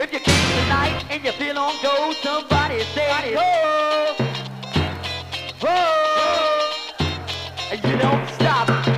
If you came tonight and you feel on go, somebody say go. Oh. oh. And you don't stop.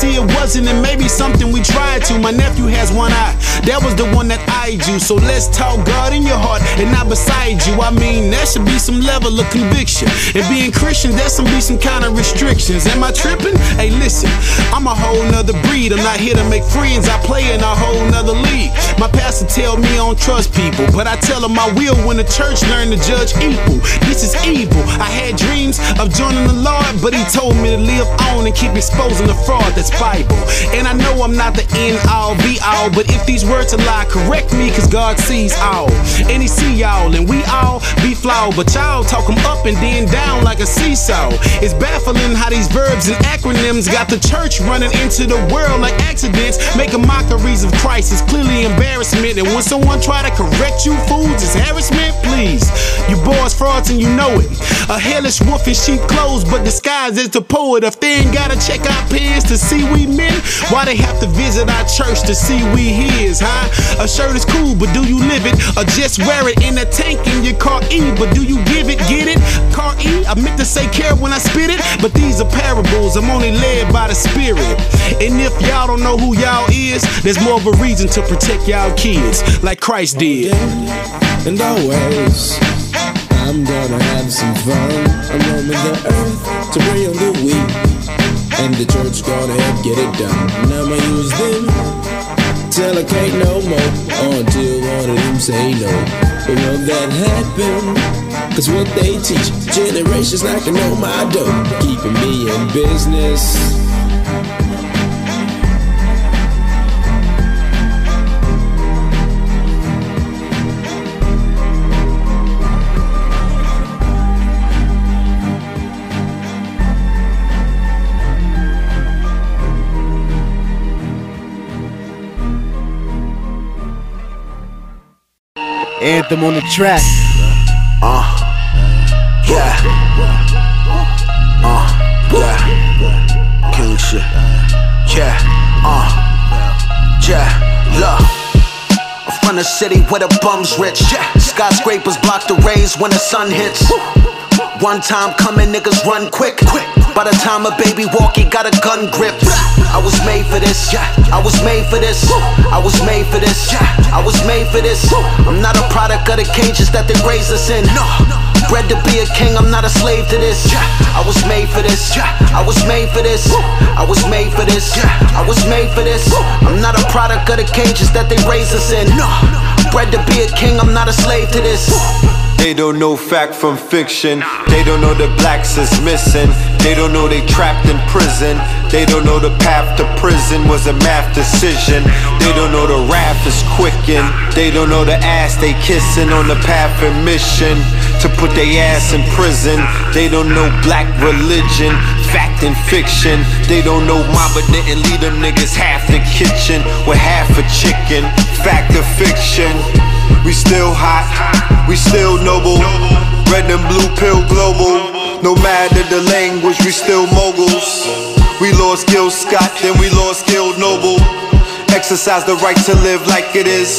see you wasn't, and maybe something we tried to. My nephew has one eye, that was the one that eyed you. So let's talk God in your heart and not beside you. I mean, that should be some level of conviction. And being Christian, there should be some kind of restrictions. Am I tripping? Hey, listen, I'm a whole nother breed. I'm not here to make friends, I play in a whole nother league. My pastor tell me I don't trust people, but I tell him I will when the church learn to judge evil, This is evil. I had dreams of joining the Lord, but he told me to live on and keep exposing the fraud that's fighting. And I know I'm not the end all be all, but if these words are lie, correct me, cause God sees all. And He see y'all, and we all be flawed, but y'all talk 'em up and then down like a seesaw. It's baffling how these verbs and acronyms got the church running into the world like accidents, making mockeries of Christ. It's clearly embarrassment. And when someone try to correct you, fools, it's harassment. Please, you boys frauds and you know it. A hellish wolf in sheep clothes, but disguised as the poet. If they ain't gotta check our pants to see we men, why they have to visit our church to see we his, huh? A shirt is cool, but do you live it? Or just wear it in a tank in your car E? But do you give it, get it? Car E? I meant to say care when I spit it, but these are parables. I'm only led by the spirit. And if y'all don't know who y'all is, there's more of a reason to protect y'all kids, like Christ did. and always. I'm gonna have some fun. I'm roaming the earth to on the weak. And the church gonna help get it done. And I'ma use them till I can't no more. Until one of them say no. But will that happen? Cause what they teach, generations knocking on my door. Keeping me in business. Anthem on the track. Uh, yeah. Uh, yeah. King shit. Yeah. Uh, yeah. I'm from the city where the bums rich. Yeah. Skyscrapers block the rays when the sun hits. One time coming, niggas run quick. Quick. By the time a baby walk, he got a gun grip. I was made for this. Yeah. I was made for this. I was made for this. Yeah. I was made for this. I'm not a product of the cages that they raised us in. Bred to be a king, I'm not a slave to this. I was made for this. I was made for this. I was made for this. I was made for this. I'm not a product of the cages that they raised us in. Bred to be a king, I'm not a slave to this. They don't know fact from fiction. They don't know the blacks is missing. They don't know they trapped in prison. They don't know the path to prison was a math decision. They don't know the wrath is quickened. They don't know the ass they kissing on the path of mission to put their ass in prison. They don't know black religion, fact and fiction. They don't know mama didn't leave them niggas half the kitchen with half a chicken. Fact or fiction. We still hot, we still noble. Red and blue pill global. No matter the language, we still moguls. We lost Gil Scott, then we lost Gil Noble. Exercise the right to live like it is.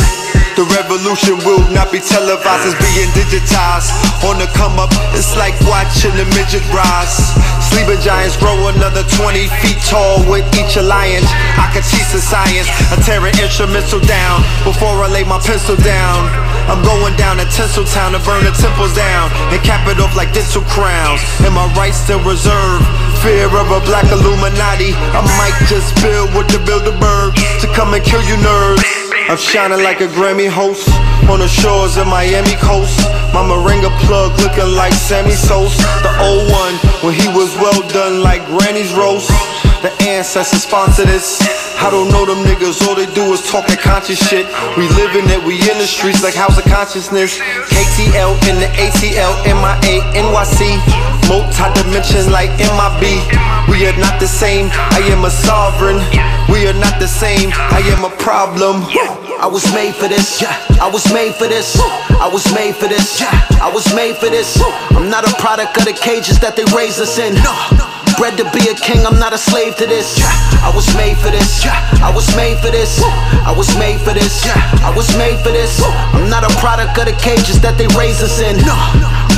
The revolution will not be televised, it's being digitized. On the come up, it's like watching the midget rise. Sleeping giants grow another 20 feet tall with each alliance. I can teach the science, I tear an instrumental down before I lay my pencil down. I'm going down to Tinseltown to burn the temples down and cap it off like dental crowns. And my rights still reserved. Fear of a black Illuminati. I might just build with the Bilderberg to come and kill you nerds. I'm shining like a Grammy host on the shores of Miami coast. My Moringa plug looking like Sammy Sos. The old one when he was well done like Granny's roast. The ancestors sponsor this. I don't know them niggas, all they do is talk that conscious shit. We living it, we in the streets like house of consciousness. KTL in the ATL, MIA, NYC. Multi-dimension like MIB. We are not the same, I am a sovereign. We are not the same, I am a problem. I was made for this. I was made for this. I was made for this. I was made for this. I'm not a product of the cages that they raised us in. Bred to be a king, I'm not a slave to this. I was made for this. I was made for this. I was made for this. I was made for this. I'm not a product of the cages that they raised us in.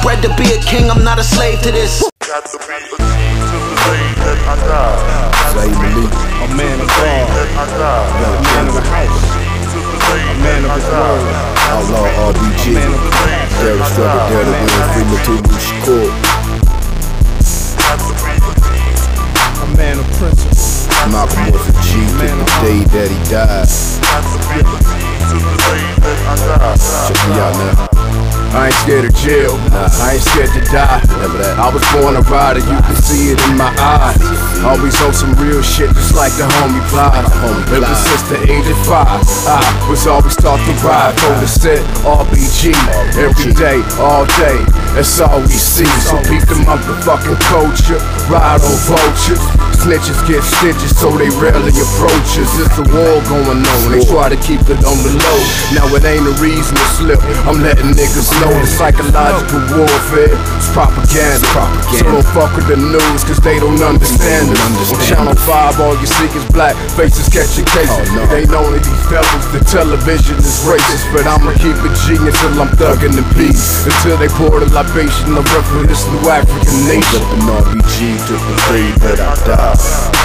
Bred to be a king, I'm not a slave to this. Got to be a king to the day that I die. Say Malik. A man of God. That I die. A man of the house. To the day A man that of I his die. word. Outlaw RBG. Man of the Derek Struggle, Dare to Win, Free Mutulu Shakur. Man of principle. Malcolm was a G to the day that he died. Got to be a king to the day that I die. Check me out now. I ain't scared of jail. nah. I ain't scared to die. I was born a rider, you can see it in my eyes. Always on some real shit, just like the homie Plies. Ever since the age of five, I was always taught to ride for the set RBG. Every day, all day, that's all we see. So peep the motherfucking culture, ride on vultures. Snitches get stitches, so they rarely approach us. It's a war going on, they try to keep it on the low. Now it ain't a reason to slip. I'm letting niggas know the psychological warfare It's propaganda. So don't fuck with the news, cause they don't understand it. On Channel 5, all you see is black faces catching cases. Oh, they know that these devils, the television is racist. But I'ma keep it G until I'm thugging the beat. Until they pour the libation of for this new African nation. Reppin' RBG to the day that I die.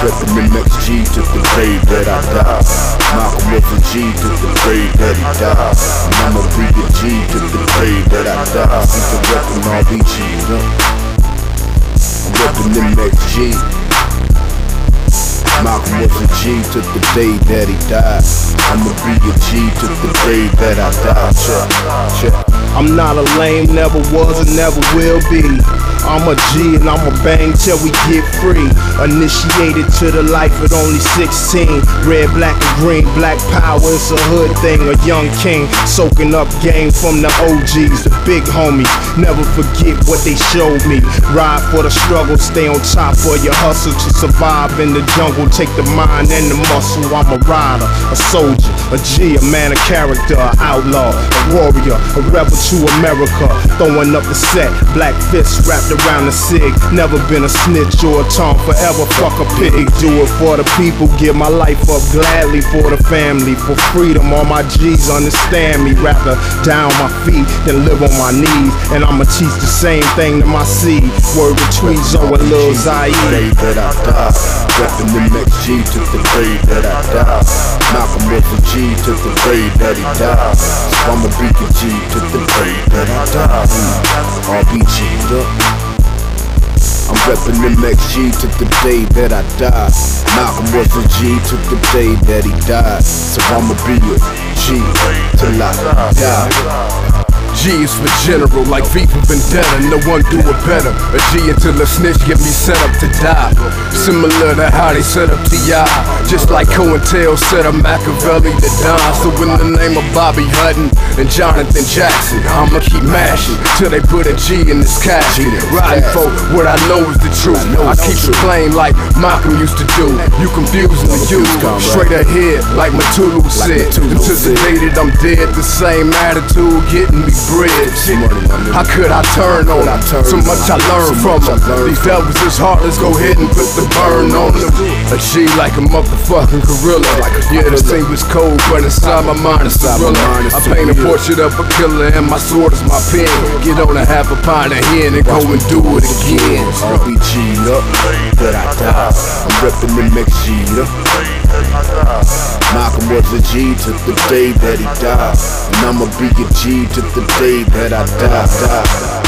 Reppin' MXG to the day that I die. Malcolm a G to the day that he died. And I'ma be a G to the day that I I'm reppin' RBG, huh? I'm reppin' MXG. Malcolm was a G to the day that he died. I'ma be a G to the day that I die. Check, check. I'm not a lame, never was and never will be. I'm a G and I'ma bang till we get free. Initiated to the life at only 16. Red, black, and green, black power, it's a hood thing. A young king soaking up game from the OGs, the big homies. Never forget what they showed me. Ride for the struggle, stay on top for your hustle to survive in the jungle. Take the mind and the muscle. I'm a rider, a soldier, a G, a man of character, an outlaw, a warrior, a rebel to America. Throwing up the set, black fists wrapped around the sig. Never been a snitch or a tom, forever fuck a pig. Do it for the people, give my life up gladly for the family, for freedom. All my G's understand me. Rather down my feet than live on my knees. And I'ma teach the same thing to my seed. Word between Zoe and Lil Zaire. Reppin' the MXG to the day that I die. Malcolm was a G to the day that he died. So I'ma be a G to the day that I die. Mm. RBG, look. I'm reppin' MXG to the day that I die. Malcolm was a G to the day that he died. So I'ma be a G till I die. G is for general, like V for Vendetta. No one do it better. A G until a snitch get me set up to die. Similar to how they set up T.I. Just like COINTEL set up Makaveli to die. So in the name of Bobby Hutton and Jonathan Jackson, I'ma keep mashing till they put a G in this casket. Riding for what I know is the truth. I keep it plain like Malcolm used to do. You confusing the youth. Straight ahead, like Mutulu said. Until the day that I'm dead, the same attitude getting me bread. How could I turn on them? So much I learned from them. These devils is hard, let's go ahead and put the burn on them. A G like a motherfucking gorilla. Yeah, the scene was cold, but inside my mind it's thriller. I paint a portrait of a killer and my sword is my pen. Get on a half a pint of hen and go and do it again. RBG up, that I die. I'm reppin' MXG up. Malcolm was a G to the day that he died. And I'ma be a G to the day that I die. die.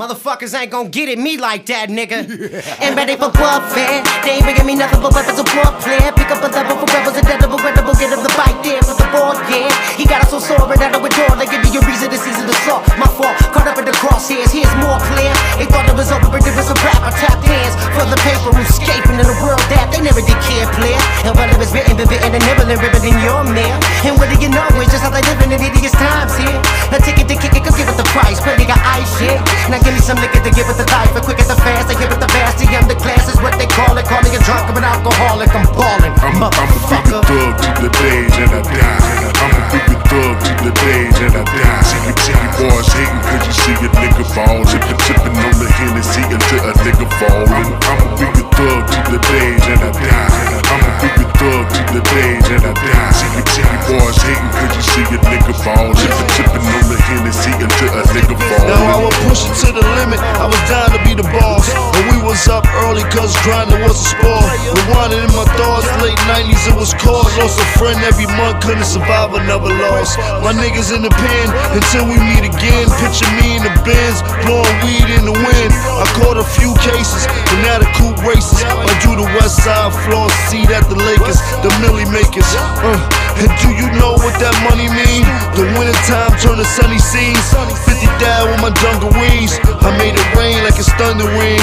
Motherfuckers ain't gon' get at me like that, nigga. ain't ready for warfare. They ain't bringing me nothing but weapons of warfare. Pick up a level for rebels, a edible, credible. Get up the bike there with the ball, yeah. He got us so sore and out of door. They give me a reason to season the saw. My fault, caught up in the crosshairs. Here's more clear. They thought it was over, but it was a rap. I tapped hands for the paper, escaping in a world that they never did care, player. And while it was written, been written and nibbling, ribbon in your mail. And what do you know? It's just how they living in hideous times here. A ticket to kick it, come give it the price. But nigga, I shit. Now give me some liquor to give it the life. And quick as the fast, they give it the fast. The the class is what they call it. Call me a drunk, I'm an alcoholic. I'm ballin', I'm, I'm a big motherfucker. thug to the day that I die. I'm a big thug to the day that I die. See you, see you boys hating cause you see a nigga fall. Sippin', sippin' on the Hennessy until a nigga fall. I'm, I'm a big thug to the day that I die. I'm a big thug to the day that I die. See you, see you boys hating cause you see a nigga fall. Sippin', sippin' on the Hennessy until a nigga fall. Now I would push it to the limit. I was down to be the boss. But we was up early cause grinding was a sport. Rewinding in my thoughts, late 90s it was cause. Lost a friend every month, couldn't survive another loss. My niggas in the pen until we meet again. in. Picture me in the bins, blowing weed in the wind. I caught a few cases, and now the coupe races. I do the west side floor seat at the Lakers, the Millie makers. Uh, and do you know what that money mean? The wintertime turn to sunny scenes. 50 down with my dungarees. I made it rain like it's thunder rain.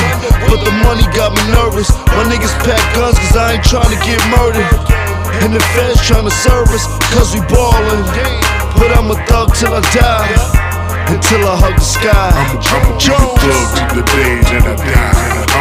But the money got me nervous. My niggas pack guns cause I ain't trying to get murdered. And the feds trying to serve us cause we ballin'. But I'm a thug till I die. Until I hug the sky. I'ma, I'ma a thug to the days and I die.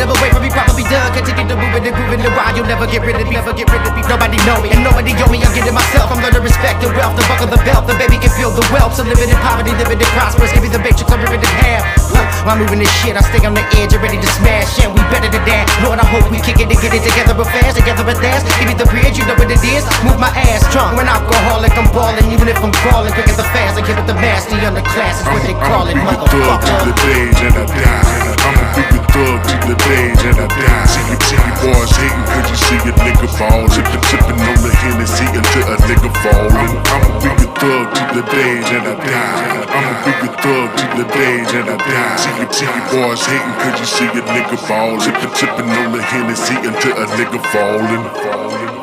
Them away from me, probably done. Continue to move and groove in the ride. You'll never get rid of me, never get rid of me. Nobody know me and nobody owe me. I'm getting myself. I'm learning respect and wealth. The buckle the belt. The baby can feel the wealth. So living in poverty, living in prosperous. Give me the matrix, I'm ripping in half. While moving this shit, I stay on the edge and ready to smash. And we better than that. Lord, I hope we kick it and get it together real fast. Together with ass. Give me the bridge, you know what it is. Move my ass drunk. When alcoholic, I'm balling. Even if I'm crawling, quick as the fast. I give it the nasty underclass. Is what they call it, a thug to the motherfucker. and I die. I'ma thug to the days and I die. See you, see you boys hating cause you see a nigga fall. Sippin', sippin' on the Hennessy until a nigga fallin'. I'ma be a thug to the days and I die. I'ma be a thug to the days and I die. See you, see you boys hating cause you see a nigga fall. Sippin', sippin' on the Hennessy until a nigga fallin'. fallin'.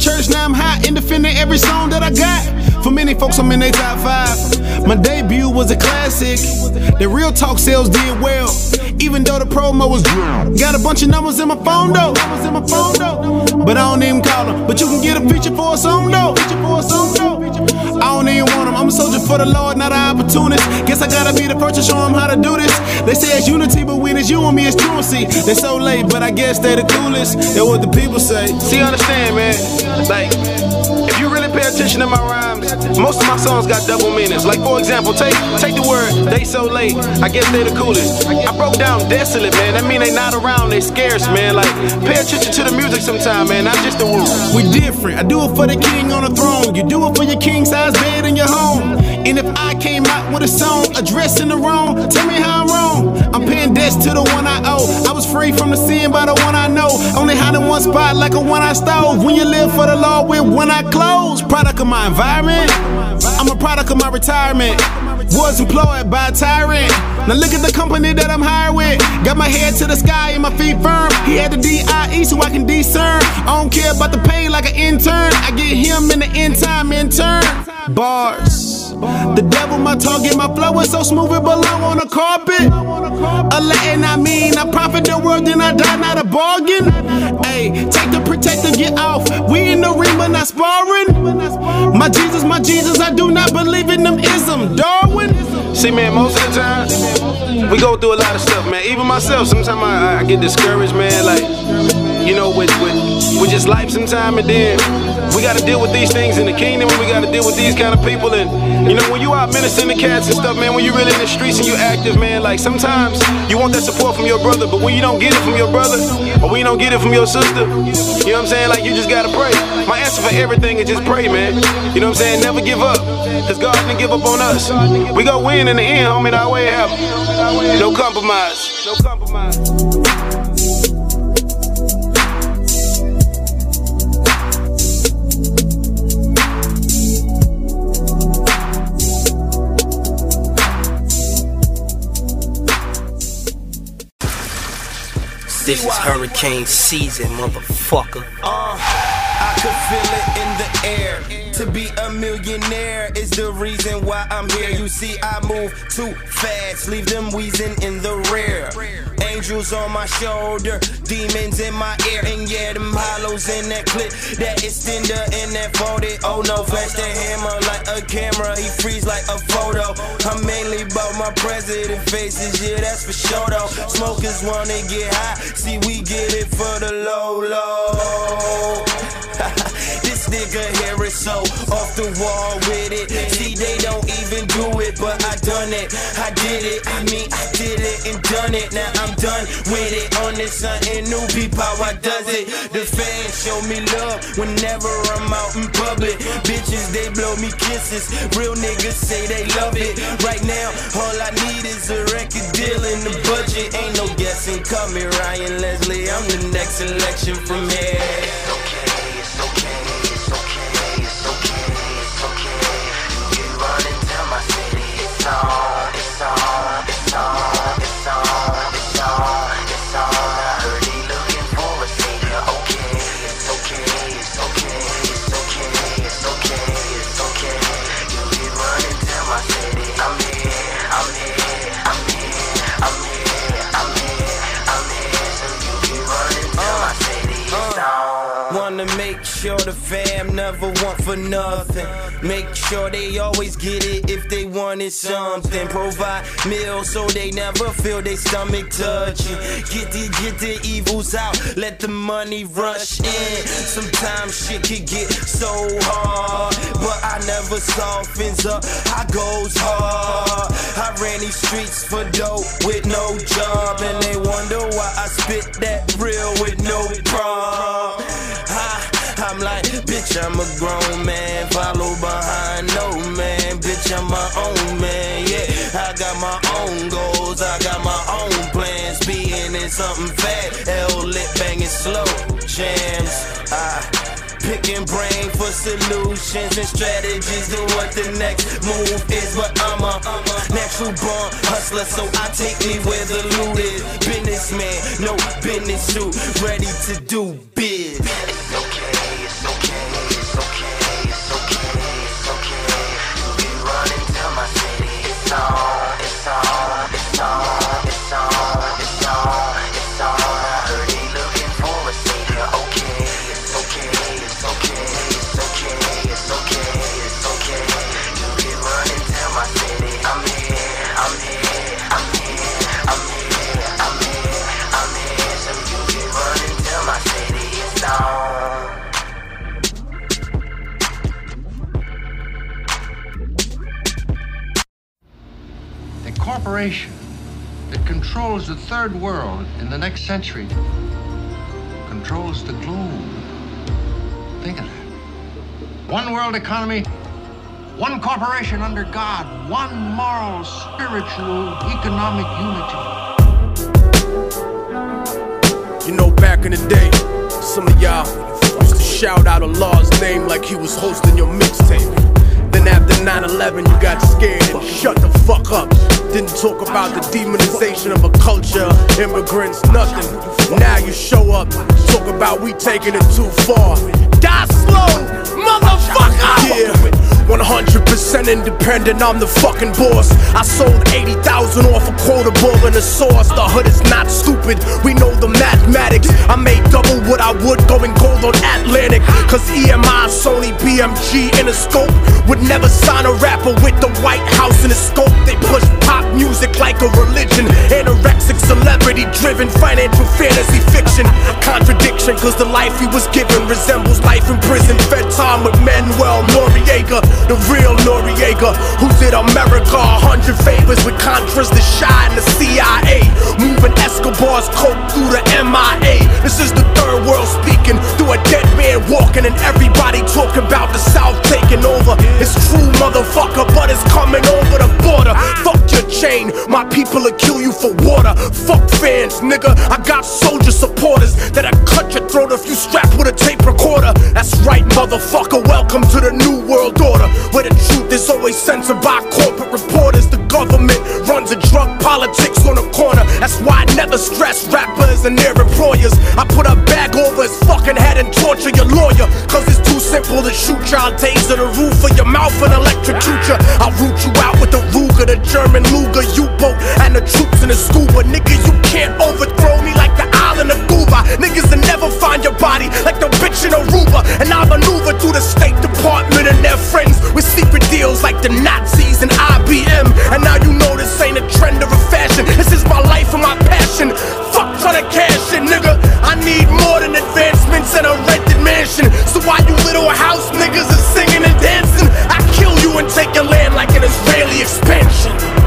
Church. Now I'm hot and defending every song that I got. For many folks, I'm in their top five. My debut was a classic. The real talk sales did well. Even though the promo was got a bunch of numbers in my phone though. Numbers in my phone though. But I don't even call them. But you can get a feature for a song though. I don't even want them. I'm a soldier for the Lord, not an opportunist. Guess I gotta be the first to show them how to do this. They say it's unity, but when it's you and me, it's truancy. They so late, but I guess they the coolest. That's what the people say. See, understand, man. Like, if you really pay attention to my rhymes, most of my songs got double meanings. Like, for example, take take the word they so late. I guess they the coolest. I broke down desolate, man. That mean they not around, they scarce, man. Like, pay attention to the music sometime, man. Not just the word. We different. I do it for the king on the throne. You do it for your king size bed in your home. And if I came out with a song addressing the wrong, tell me how I'm wrong. I'm paying debts to the one I owe. I was free from the sin by the one I know. Only hiding one spot like a one I stole. When you live for the Lord with one I close. Product of my environment. I'm a product of my retirement. Was employed by a tyrant. Now look at the company that I'm hired with. Got my head to the sky and my feet firm. He had the DIE so I can discern. I don't care about the pay like an intern. I get him in the end time in turn. Bars. The devil my target, my flow is so smooth it belong on the carpet. A Latin, I mean, I profit the world, then I die, not a bargain. Hey, take the protector, get off. We in the ring, but not sparring. My Jesus, my Jesus, I do not believe in them ism. Darwin. See, man, most of the time, we go through a lot of stuff, man. Even myself, sometimes I, I get discouraged, man. Like, you know, with, with, with just life sometime. And then we got to deal with these things in the kingdom and we got to deal with these kind of people. And, you know, when you out ministering to cats and stuff, man, when you really in the streets and you active, man, like sometimes you want that support from your brother, but when you don't get it from your brother or when you don't get it from your sister, you know what I'm saying? Like you just got to pray. My answer for everything is just pray, man. You know what I'm saying? Never give up. Because God didn't give up on us. We go win in the end, homie, that way it happen. No compromise. No compromise. This is hurricane season, motherfucker. Uh, I could feel it in the air. To be a millionaire is the reason why I'm here. You see, I move too fast, leave them wheezing in the rear. Angels on my shoulder, demons in my ear, and yeah, them hollows in that clip, that extender in that 40. Oh no, flash that hammer like a camera, he freeze like a photo. I'm mainly about my president faces, yeah, that's for sure though. Smokers wanna get high, see, we get it for the low, low. Nigga here is so off the wall with it. See, they don't even do it, but I done it. I did it. I mean, I did it and done it. Now I'm done with it. On this something new, peep how I does it. The fans show me love whenever I'm out in public. Bitches, they blow me kisses. Real niggas say they love it. Right now, all I need is a record deal in the budget. Ain't no guessing. Call me Ryan Leslie. I'm the next election from here. The fam never want for nothing. Make sure they always get it if they wanted something. Provide meals so they never feel their stomach touching. Get the get the evils out, let the money rush in. Sometimes shit can get so hard, but I never softens up. I goes hard. I ran these streets for dope with no job, and they wonder why I spit that real with no prom. I, I'm like, bitch, I'm a grown man, follow behind no man, bitch, I'm my own man, yeah. I got my own goals, I got my own plans, being in something fat, L lit banging slow jams. I picking brain for solutions and strategies to what the next move is. But I'm a natural born hustler, so I take me where the loot is. Businessman, no business suit, ready to do biz. A third world in the next century controls the globe. Think of that. One world economy, one corporation under God, one moral, spiritual, economic unity. You know, back in the day, some of y'all used to shout out Allah's name like he was hosting your mixtape. Then after 9-11, you got scared and shut the fuck up. Didn't talk about the demonization of a culture, immigrants, nothing. Now you show up, talk about we taking it too far. Die slow, motherfucker! Yeah. 100% independent, I'm the fucking boss. I sold 80,000 off a quarter ball and a sauce. The hood is not stupid, we know the mathematics. I made double what I would going gold on Atlantic. Cause EMI, Sony, BMG, in a scope would never sign a rapper with the White House in a scope. They push pop music like a religion. Anorexic, celebrity driven, financial fantasy fiction. Contradiction, cause the life he was given resembles life in prison. Fed time with Manuel Noriega, the real Noriega, who did America a hundred favors with Contras, the shy, and the CIA. Moving Escobar's coke through the MIA. This is the third world speaking through a dead man walking, and everybody talking about the South taking over. It's true, motherfucker, but it's coming over the border. Fuck your chain, my people will kill you for water. Fuck fans, nigga. I got soldier supporters that'll cut your throat if you strapped with a tape recorder. That's right, motherfucker. Welcome to the new world order, where the truth is always censored by corporate reporters. The government runs a drug politics on the corner. That's why I never stress rappers and their employers. I put a bag over his fucking head and torture your lawyer. Cause it's too simple to shoot y'all taser the roof of your mouth and electrocute you. I'll root you out with the Ruger, the German Luger, U-boat, and the troops in the scuba. Nigga, you can't overthrow me like the island of Cuba. Niggas will never find your body like the bitch in Aruba. And I maneuver through the State Department and their friends with secret deals like the Nazis and IBM. And now you know this ain't a trend or a fashion. This is my life and my passion. Fuck trying to cash it, nigga. I need more than advancements and a rented mansion. So why you little house niggas is singing and dancing? I kill you and take your land like an Israeli expansion.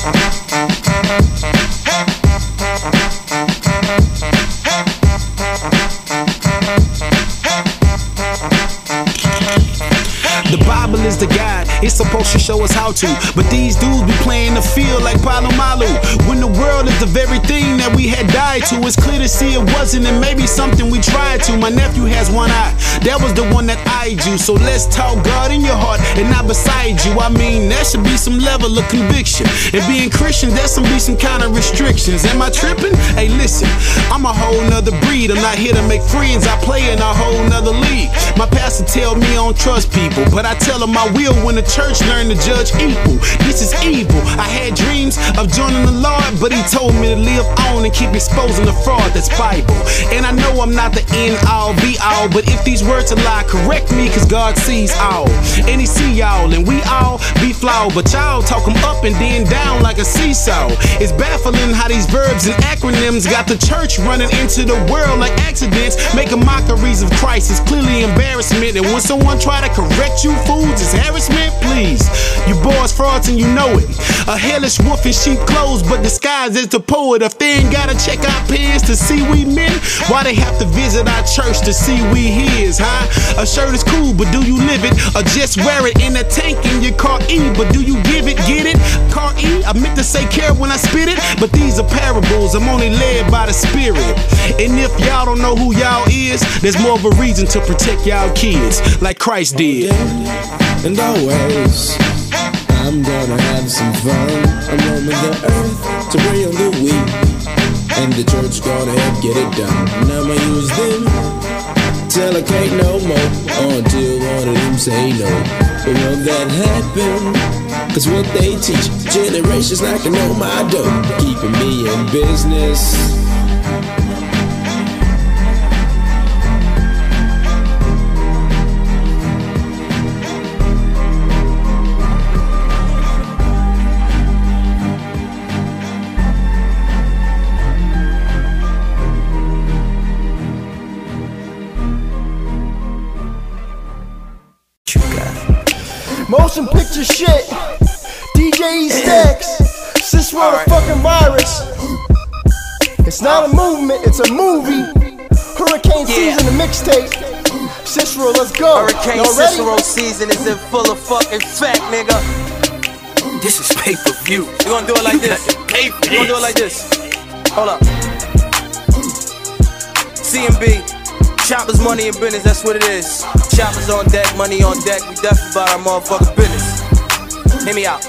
The Bible is the guide it's supposed to show us how to. But these dudes be playing the field like Polamalu. When the world is the very thing that we had died to, it's clear to see it wasn't, and maybe something we tried to. My nephew has one eye, that was the one that eyed you. So let's talk God in your heart and not beside you. I mean, that should be some level of conviction. And being Christian, there should be some kind of restrictions. Am I tripping? Hey, listen, I'm a whole nother breed. I'm not here to make friends, I play in a whole nother league. My pastor tell me I don't trust people, but I tell him I will when the church learn to judge equal. This is evil. I had dreams of joining the Lord, but he told me to live on and keep exposing the fraud that's Bible. And I know I'm not the end all be all, but if these words are lie, correct me, cause God sees all. And he see y'all, and we all be flawed, but y'all talk talk 'em up and then down like a seesaw. It's baffling how these verbs and acronyms got the church running into the world like accidents, making mockeries of Christ. It's clearly embarrassment. And when someone try to correct you fools, it's harassment. Please, you boys frauds and you know it. A hellish wolf in sheep clothes, but disguised as the poet. If they ain't gotta check our pants to see we men, why they have to visit our church to see we his, huh? A shirt is cool, but do you live it? Or just wear it in a tank in your car E? But do you give it? Get it? Car E? I meant to say care when I spit it, but these are parables. I'm only led by the spirit. And if y'all don't know who y'all is, there's more of a reason to protect y'all kids, like Christ did. And always, I'm gonna have some fun. I'm roaming the earth to bring on the weak. And the church gonna help get it done. And I'ma use them till I can't no more. Until one of them say no. But will that happen? Cause what they teach, generations knocking on my door, keeping me in business. Motion picture shit. DJ Stacks. Sis wrote a fucking virus. It's not a movement, it's a movie. Hurricane season, the mixtape. Cicero, let's go. Hurricane Y'all ready? Cicero season is in full of fucking fact, nigga. This is pay per view. You gonna do it like this? You gonna do it like this? Hold up. CMB, choppers, money, and business, that's what it is. Choppers on deck, money on deck, we definitely about our motherfucking business. Hear me out.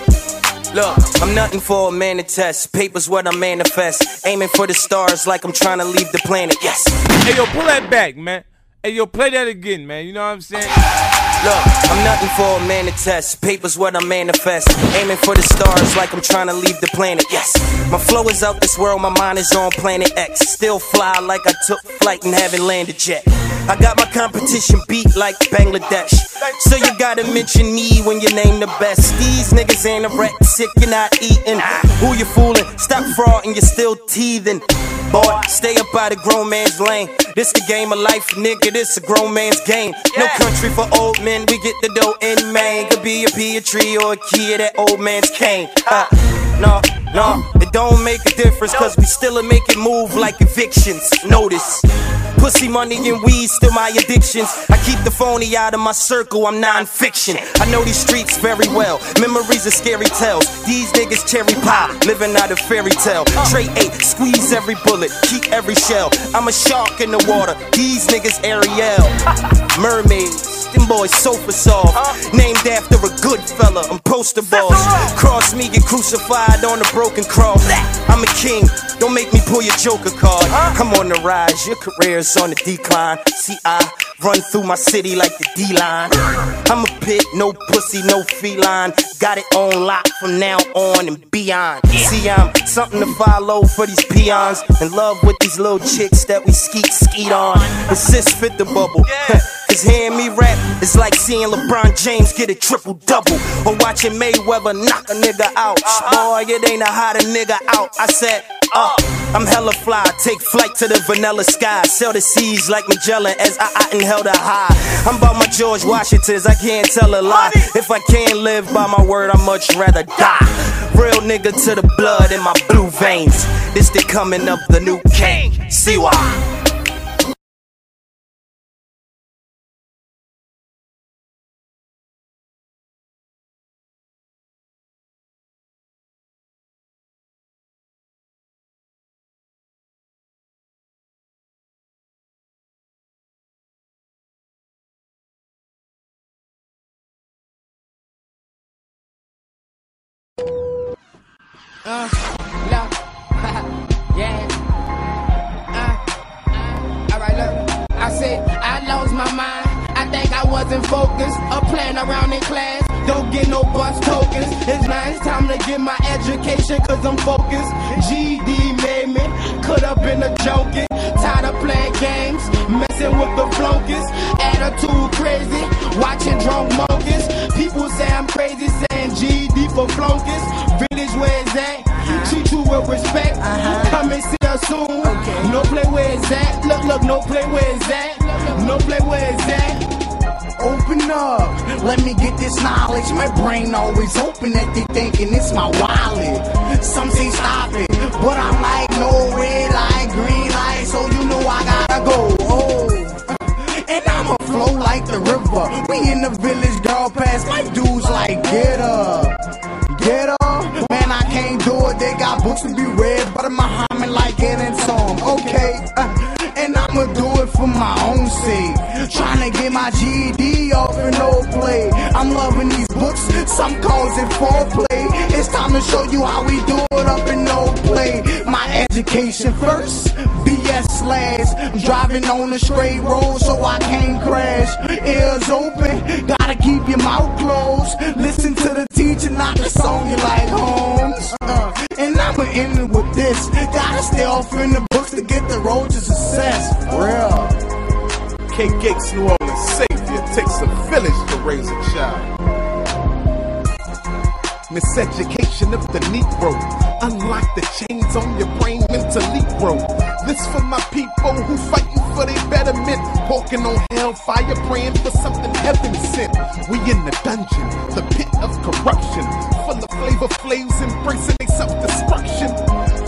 Look, I'm nothing for a man to test. Papers what I manifest. Aiming for the stars like I'm trying to leave the planet. Yes. Hey, yo, pull that back, man. Hey, yo, play that again, man. You know what I'm saying? Look, I'm nothing for a man to test. Papers what I manifest. Aiming for the stars like I'm trying to leave the planet. Yes. My flow is out this world, my mind is on planet X. Still fly like I took flight and haven't landed yet. I got my competition beat like Bangladesh. So you gotta mention me when you name the best. These niggas ain't anorexic, you're not eating. Who you fooling? Stop frauding, you're still teething. Boy, stay up out of grown man's lane. This the game of life, nigga. This a grown man's game. No country for old men. We get the dough in Maine. Could be a pea tree or a key of that old man's cane. Uh, no, no, it don't make a difference. Cause we still a make it move like evictions. Notice. Pussy, money, and weed still my addictions. I keep the phony out of my circle, I'm non-fiction. I know these streets very well. Memories of scary tales. These niggas cherry pie, living out a fairy tale. Trade eight, squeeze every bullet, keep every shell. I'm a shark in the water. These niggas Ariel. Mermaids, them boys sofa soft. Named after a good fella, I'm poster boss. Cross me, get crucified on a broken cross. I'm a king, don't make me pull your joker card. I'm on the rise, your career's on the decline. See, I run through my city like the D line. I'm a pit, no pussy, no feline. Got it on lock from now on and beyond. See, I'm something to follow for these peons. In love with these little chicks that we skeet skeet on. Insist fit the bubble. Cause hearing me rap is like seeing LeBron James get a triple double. Or watching Mayweather knock a nigga out. Boy, it ain't a hotter nigga out. I said, uh, I'm hella fly, take flight to the vanilla sky. Sell the seas like Magellan as I, I inhale the high. I'm about my George Washingtons, I can't tell a lie. If I can't live by my word, I'd much rather die. Real nigga to the blood in my blue veins. This the coming of the new king. See why? Uh, look, yeah. Uh, uh, alright, look. I said I lost my mind. I think I wasn't focused. Up playing around in class. Don't get no bus tokens. It's now it's time to get my education cause I'm focused. GD made me. Could have been a joking. Tired of playing games. Messing with the flunkies. Attitude crazy. Watching drunk monkeys. People say I'm crazy. Saying GD for flunkies. Village where it's at. Treat you uh-huh. with respect. Uh-huh. Come and see us soon. No play where it's at. Look, look, no play where it's at. No play where it's at. Open up, let me get this knowledge. My brain always open that they thinking it's my wallet. Some say stop it, but I'm like no red light, green light, so you know I gotta go. Oh, and I'ma flow like the river. We in the village, girl, pass my dudes like get up, get up. Can't do it. They got books to be read, but I'm Muhammad like it in song. Okay. uh, and I'ma do it for my own sake. Trying to get my GED off in no play. I'm loving these books, some calls it foreplay. It's time to show you how we do it up in no play. My education first, BS slash. Driving on a straight road so I can't crash. Ears open, gotta keep your mouth closed. Listen to the teacher, not the song you like, Holmes. Uh, and I'ma end it with this. Gotta stay off in the books to get the road to success. Real. K Gates, New Orleans savior. Takes a village to raise a child. Miseducation of the Negro. Unlock the chains on your brain mentally, bro. This for my people who fighting for their betterment. Walking on hellfire, praying for something heaven sent. We in the dungeon, the pit of corruption. Full of flavor flames, embracing their self-destruction.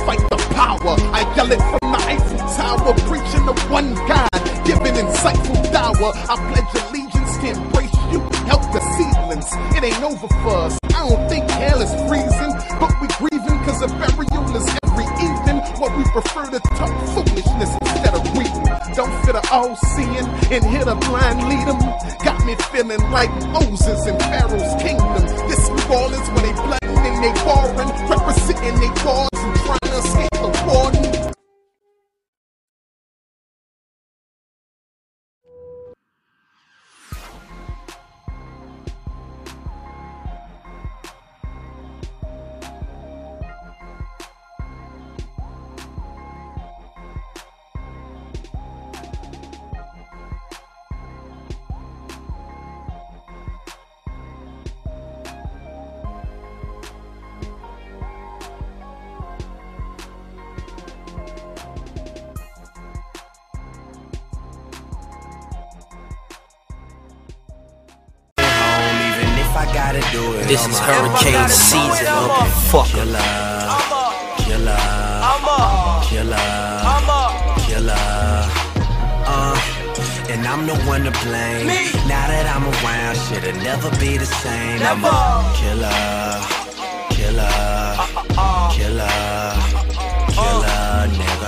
Fight the power. I yell it from the Eiffel Tower, preaching to one God, giving insightful dower. I pledge allegiance embrace you, help the seedlings. It ain't over for us. I don't think hell is freezing, but we grieving cause a burial is every evening. What we prefer to talk foolishness instead of reading. Don't fit a all-seeing and hit a blind lead 'em. Got me feeling like Moses in Pharaoh's kingdom. This New Orleans where they blooding and they warring, representing This is hurricane season, motherfucker. Killer, killer, killer, killer. Uh, and I'm the one to blame. Now that I'm around, shit'll never be the same. I'm a killer, killer, killer, uh, uh, uh. killer, nigga.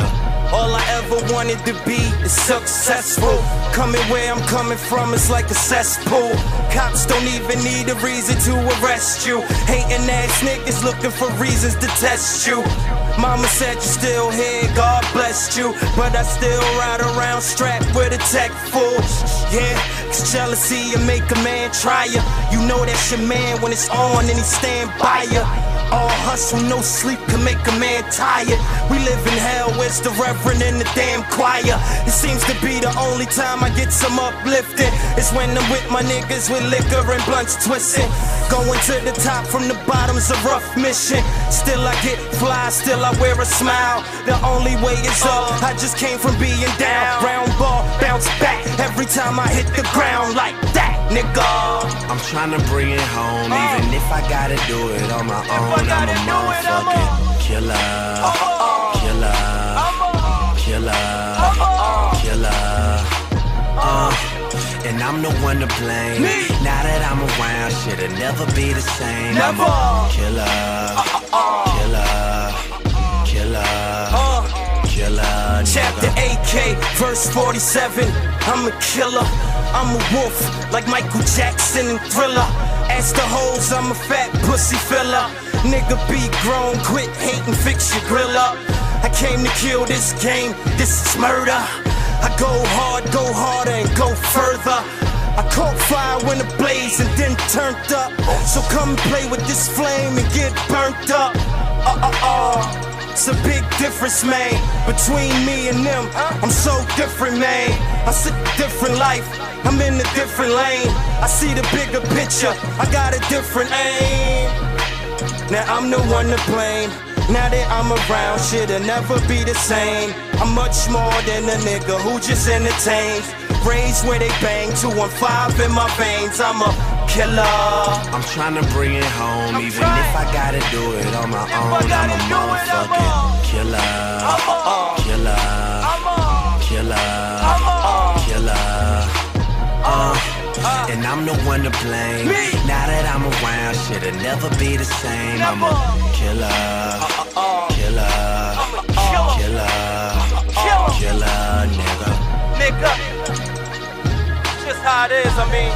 All I ever wanted to be is successful. Coming where I'm coming from is like a cesspool. Cops don't even need a reason to arrest you. Hating ass niggas looking for reasons to test you. Mama said you're still here, God bless you. But I still ride around strapped with a tech full. Yeah, cause jealousy you make a man try ya. You know that's your man when it's on and he stand by ya. All hustle, no sleep can make a man tired. We live in hell, where's the reverend in the damn choir? It seems to be the only time I get some uplifting. It's when I'm with my niggas with liquor and blunts twisting. Going to the top from the bottom's a rough mission. Still I get fly, still I wear a smile. The only way is up, I just came from being down. Round ball, bounce back every time I hit the ground like that, nigga. I'm trying to bring it home, even if I gotta do it on my own. I'm a motherfucking killer, killer, killer, killer. Uh, and I'm the one to blame. Me. Now that I'm around, shit'll never be the same. I'm a killer, killer, Chapter AK, verse 47. I'm a killer. I'm a wolf, like Michael Jackson and Thriller. Ask the hoes, I'm a fat pussy filler. Nigga be grown, quit hating, fix your grill up. I came to kill this game, this is murder. I go hard, go harder, and go further. I caught fire when it blazed and then turned up. So come play with this flame and get burnt up. Uh uh uh. It's a big difference, man, between me and them. I'm so different, man. I see a different life. I'm in a different lane. I see the bigger picture. I got a different aim. Now I'm the one to blame. Now that I'm around, shit'll never be the same. I'm much more than a nigga who just entertains. Raised where they bang, 215 in my veins. I'm a killer. I'm trying to bring it home, even if I gotta do it on my own. I'm a motherfucking killer, killer, killer, killer. Uh, and I'm the one to blame. Now that I'm around, shit'll never be the same. I'm a uh, uh, uh. killer, killer, killer, killer, nigga. Nigga, just how it is, I mean.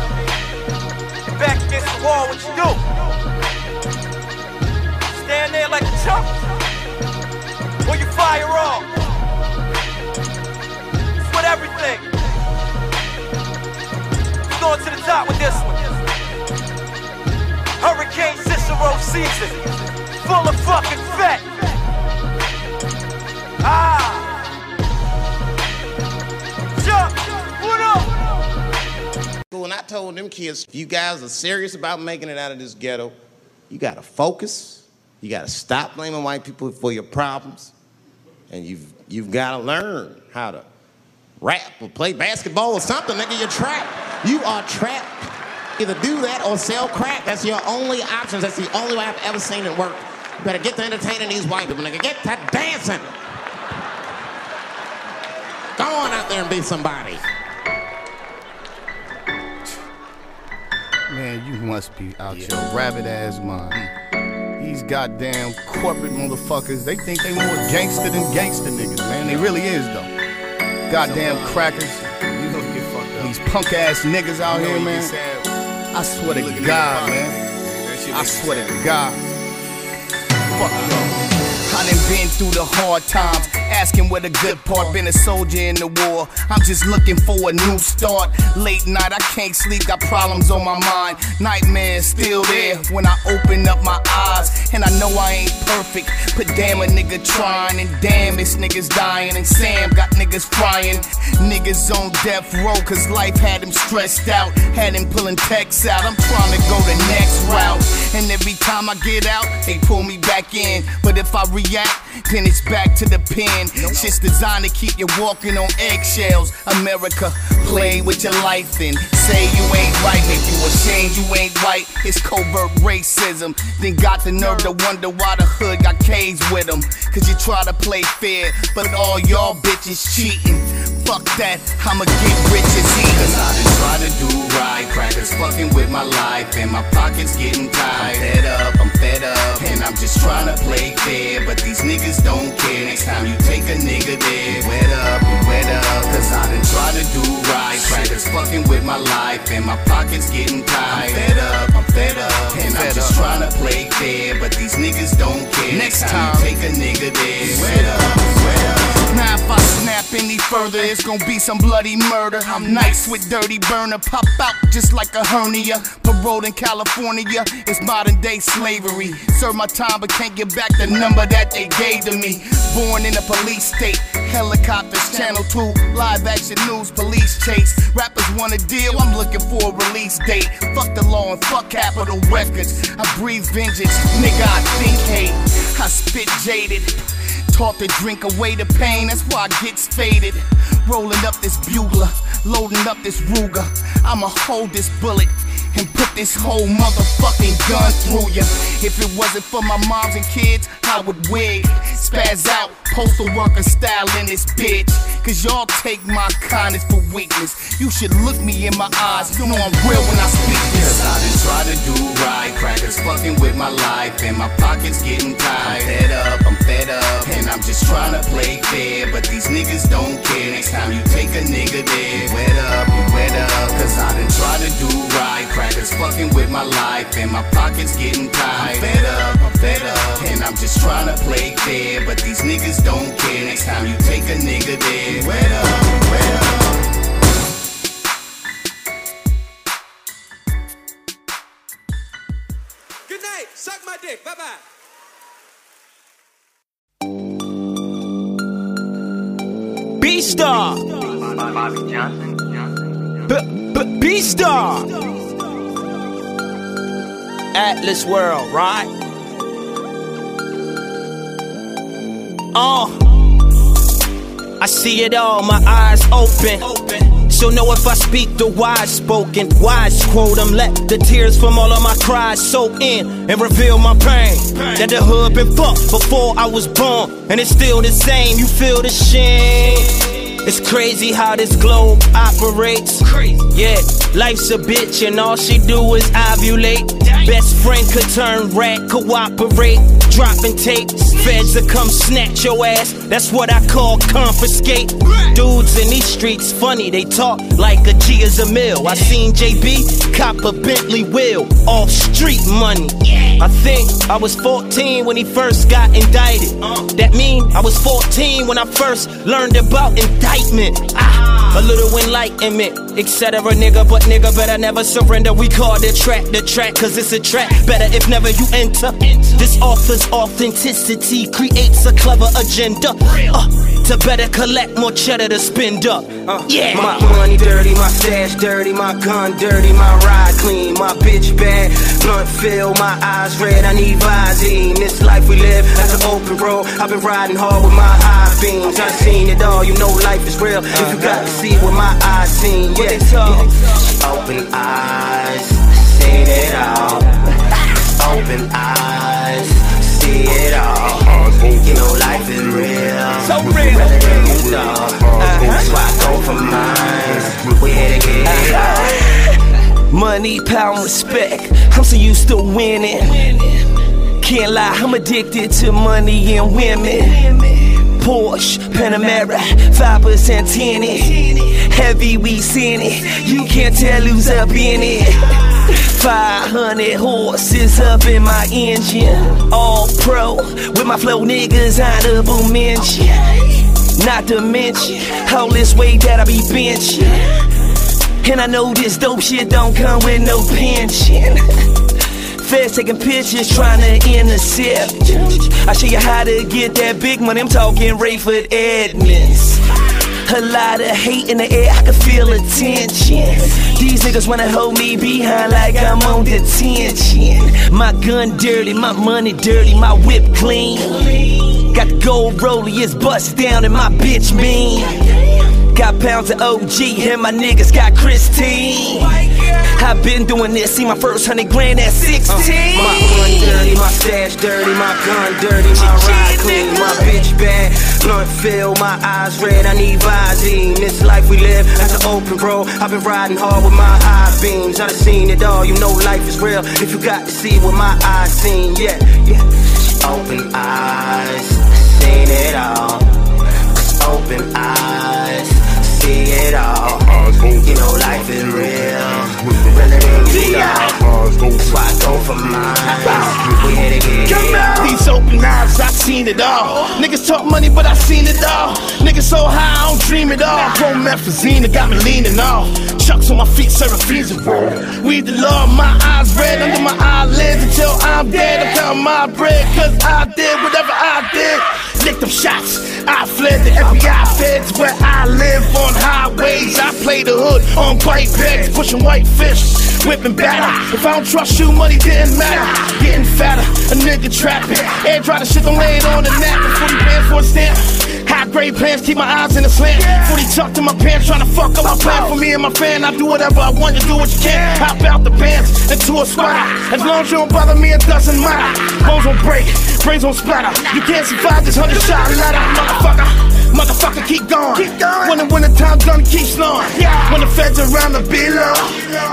Back against the wall, what you do? Stand there like a chump? Or you fire off? With everything. We're going to the top with this one. Hurricane Cicero season. Full of told them kids, if you guys are serious about making it out of this ghetto, you gotta focus. You gotta stop blaming white people for your problems. And you've you've gotta learn how to rap or play basketball or something, nigga. You're trapped. You are trapped. Either do that or sell crack. That's your only options. That's the only way I've ever seen it work. You better get to entertaining these white people, nigga. Get to dancing. Go on out there and be somebody. Man, you must be out your rabbit ass mind. These goddamn corporate motherfuckers, they think they more gangster than gangster niggas, man. They really is though. Goddamn crackers. You these punk ass niggas out here, man. I swear to God, man. I swear to God. Fuck y'all. I done been through the hard times, asking where the good part. Been a soldier in the war, I'm just looking for a new start. Late night, I can't sleep, got problems on my mind. Nightmares still there when I open up my eyes. And I know I ain't perfect, but damn a nigga trying. And damn, this nigga's dying. And Sam got niggas frying. Niggas on death row, cause life had him stressed out. Had him pulling texts out. I'm trying to go the next route. And every time I get out, they pull me back in. But if I then it's back to the pen. Shit's designed to keep you walking on eggshells. America, play with your life and say you ain't right. Make you ashamed you ain't white. It's covert racism. Then got the nerve to wonder why the hood got caged with them. Cause you try to play fair, but all y'all bitches cheating. Fuck that, I'ma get rich as eating. Cause I done try to do right. Crackers fucking with my life and my pockets getting tight. I'm fed up, I'm fed up. And I'm just trying to play fair. But these niggas don't care. Next time you take a nigga there, wet up, wet up. Cause I done try to do right. Crackers fucking with my life and my pockets getting tight. I'm fed up, I'm fed up. And I'm just trying to play fair. But these niggas don't care. Next time you take a nigga there, wet up, wet up. Now if I snap any further, it's gonna be some bloody murder. I'm nice with dirty burner, pop out just like a hernia. Paroled in California, it's modern day slavery. Serve my time, but can't get back the number that they gave to me. Born in a police state, helicopters, channel 2, live action news, police chase. Rappers want a deal, I'm looking for a release date. Fuck the law and fuck Capitol Records. I breathe vengeance, nigga, I think hate. I spit jaded. Taught to drink away the pain, that's why I gets faded. Rolling up this bugler, loading up this Ruger. I'ma hold this bullet and put this whole motherfucking gun through ya. If it wasn't for my moms and kids, I would wig, spaz out, postal worker style in this bitch. Cause y'all take my kindness for weakness. You should look me in my eyes, you know I'm real when I speak this. Cause I done try to do right, crackers fucking with my life, and my pockets getting tight. I'm fed up, I'm fed up, and I'm just trying to play fair. But these niggas don't care. Next time you take a nigga there, wet up, you wet up. Cause I done try to do right, crackers fucking with my life, and my pockets getting tight. I'm fed up, I'm fed up, and I'm just trying to play fair. But these niggas don't care. Next time you take a nigga there, wet up, wet up. Good night. Suck my dick. Bye bye. B Star. B Star. Atlas World, right? Oh. I see it all, my eyes open. So know if I speak the wise spoken, wise quote them, let the tears from all of my cries soak in and reveal my pain. That the hood been fucked before I was born, and it's still the same. You feel the shame. It's crazy how this globe operates. Yeah, life's a bitch and all she do is ovulate. Best friend could turn rat, cooperate, dropping tapes. Feds will come snatch your ass. That's what I call confiscate. Dudes in these streets funny, they talk like a G is a mill. I seen JB cop a Bentley wheel off street money. I think I was 14 when he first got indicted. That mean I was 14 when I first learned about indictment. Ah, a little enlightenment, etc. Nigga, but nigga better never surrender. We call the track the track, cause it's a track. Better if never you enter. This author's authenticity creates a clever agenda. Uh, to better collect more cheddar to spend up. Uh, yeah. My money dirty, my stash dirty, my gun dirty, my ride clean, my bitch bad, blunt fill, my eyes red. I need Visine. This life we live as an open road. I've been riding hard with my high beams. I've seen it all. You know life is real. If you got to see what my eyes seen, yeah. Open eyes, seen it all. Open eyes, see it all. You know life is real. So real. Rather than you thought. Uh-huh. Uh-huh. That's why I go for mine. We here to get it. Money, power, respect. I'm so used to winning. Can't lie, I'm addicted to money and women. Porsche, Panamera, 5% tinted. Heavy, we seen it. You can't tell who's up in it. 500 horses up in my engine. All pro with my flow niggas honorable mention. Not to mention all this weight that I be benching. And I know this dope shit don't come with no pension. Feds taking pictures trying to intercept. I show you how to get that big money. I'm talking Rayful Edmonds. A lot of hate in the air, I can feel attention. These niggas wanna hold me behind like I'm on detention. My gun dirty, my money dirty, my whip clean. Got the gold rollie, it's bust down, and my bitch mean. Got pounds of OG, and my niggas got Christine. I've been doing this, see my first hundred grand at 16. My gun dirty, my stash dirty, my gun dirty, my ride clean, my bitch bad, blunt fill, my eyes red, I need Visine. This life we live, that's an open road. I've been riding hard with my high beams. I done seen it all, you know life is real. If you got to see what my eyes seen, yeah, yeah. Open eyes, seen it all. Open eyes, it all. You know life is real, realer than you know. That's why I go for mine. We here to get it all. These open eyes, I seen it all. Niggas talk money, but I've seen it all. Niggas so high, I don't dream it all. Promethazine that got me leaning off. Chucks on my feet, seraphims and roll. We the law, my eyes red under my eyelids until I'm dead. I count my bread, cause I did whatever I did. Licked them shots, I fled the FBI feds where I live on highways. I play the hood on white beds, pushing white fish, whipping batter. If I don't trust you, money didn't matter. Getting fatter, a nigga trapping. Air dry the shit, don't lay it on the nap. 40 bands for a stamp. High grade plans, keep my eyes in the slant. 40 tucked in my pants, trying to fuck up my plan for me and my fan. I do whatever I want, you do what you can. Hop out the bands into a squatter. As long as you don't bother me, it doesn't matter. Bones won't break, brains won't splatter. You can't survive this hundred shot ladder, motherfucker. Motherfucker, keep going. Keep going. When the winter time done, keep snowing. Yeah. When the feds around the below.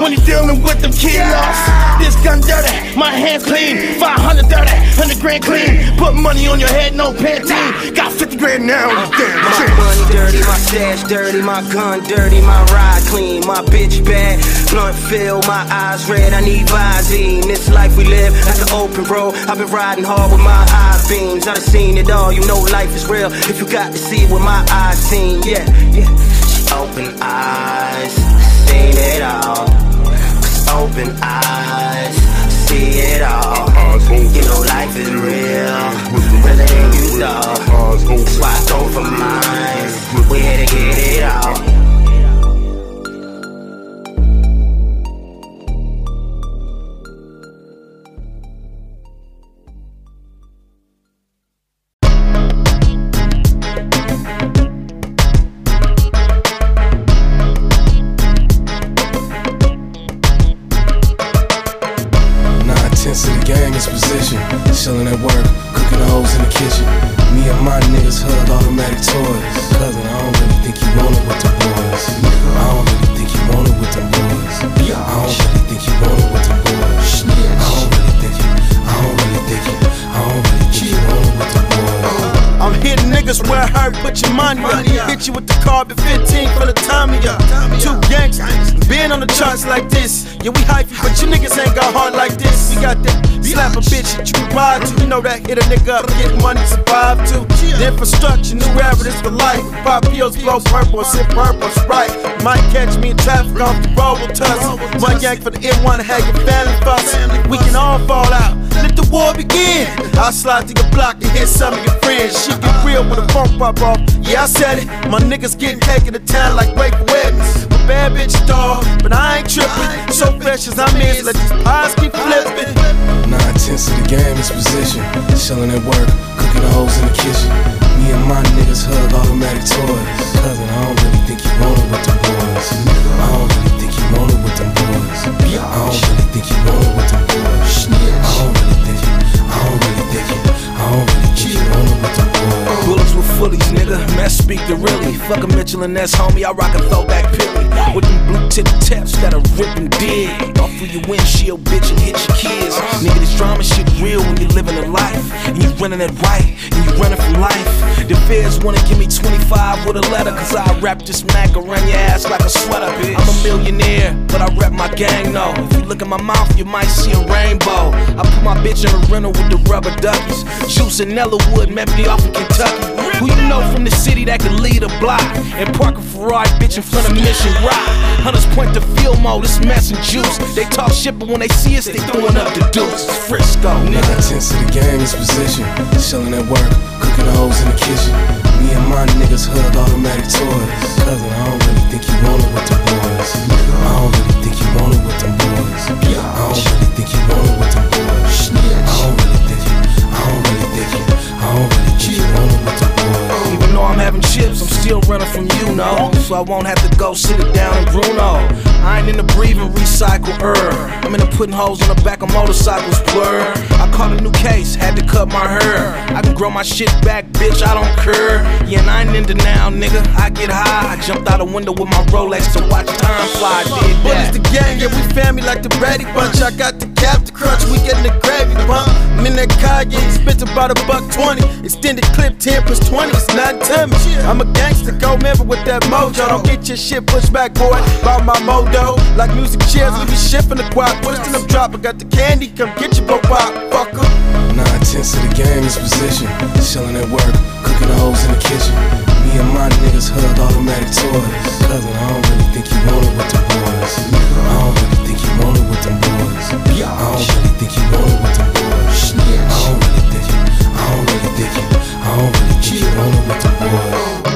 When you dealing with them kilos. This gun dirty, my hands clean. 530, 100 grand clean. Put money on your head, no Pantene. Got 50 grand now. Uh, damn, My shit. money dirty, my stash dirty, my gun dirty, my ride clean, my bitch bad, blunt fill, my eyes red, I need Visine. This life we live, that's an open road. I've been riding hard with my high beams. I done seen it all, you know life is real. If you got to see it with my eyes seen, yeah, yeah. Open eyes, seen it all. Open eyes, see it all. You know life is real, realer than you thought. That's why I go for mine. We here to get it all. Hit a nigga up, get money, survive too. The infrastructure, new this for life. Five pills, blow purple, sip purple, right. Might catch me in traffic off the road with tussle. One yank for the N1, have your family fussing. We can all fall out. Let the war begin. I'll slide to your block and hit some of your friends. Shit get real when the phone pop off. Yeah, I said it. My niggas getting taken to town like wait for. My bad bitch dog, but I ain't tripping. So fresh as I'm in, let these pies keep flipping. Nine tenths of the game is position. Chillin' at work, cooking the hoes in the kitchen. Me and my niggas hug automatic toys. Cousin, I don't really think you want it with them boys. I don't really think you want it with them boys. I don't really think you want it with them boys. You. I don't fullies, nigga. Mess speak to really. Fuck a Mitchell and that's homie. I rock a throwback pilly. With them blue tip taps that'll rip and dig. Off of your windshield, bitch, and hit your kids. Nigga, this drama shit real when you're living a life. And you running it right. And you running from life. The feds wanna give me 25 with a letter, cause I wrap this Mac around your ass like a sweater. Bitch. I'm a millionaire, but I rep my gang though. If you look at my mouth, you might see a rainbow. I put my bitch in a rental with the rubber duckies. Juice and Ellerwood met me off in Kentucky. You know from the city that can lead a block? And park a Ferrari bitch in front of Mission Rock. Hunters point to field mode, this mess and juice. They talk shit, but when they see us, they throwing up the deuce. Frisco, nigga. Nine tenths of the game is position. Chilling at work, cooking hoes in the kitchen. Me and my niggas hug automatic toys. Cousin, I So I won't have to go sit it down in Bruno. I ain't in the breathing recycle herb. I'm in the putting holes on the back of motorcycles, blur. I caught a new case, had to cut my hair. I can grow my shit back, bitch, I don't care. Yeah, and I ain't into now, nigga. I get high. I jumped out a window with my Rolex to watch time fly. Did What that. is the gang? Yeah, we family like the Brady Bunch. I got the the crunch, we getting the gravy bump. I'm in that car, getting spent about a buck twenty. Extended clip, 10 plus 20, it's not me. I'm a gangster, go member with that mojo. Don't get your shit pushed back, boy. By my modo. Like music chairs, we be shifting the quad. Twisting up, drop. I got the candy, come get your pop, fucker. Nine tenths of the game is position. Chilling at work, cooking the hoes in the kitchen. Me and my niggas hug automatic toys. Cousin, I don't really think you want it with the boys. I don't really want it with them boys. I don't really think you want it with them boys. I don't really think you. I don't really think you. I don't really think you want it with them boys.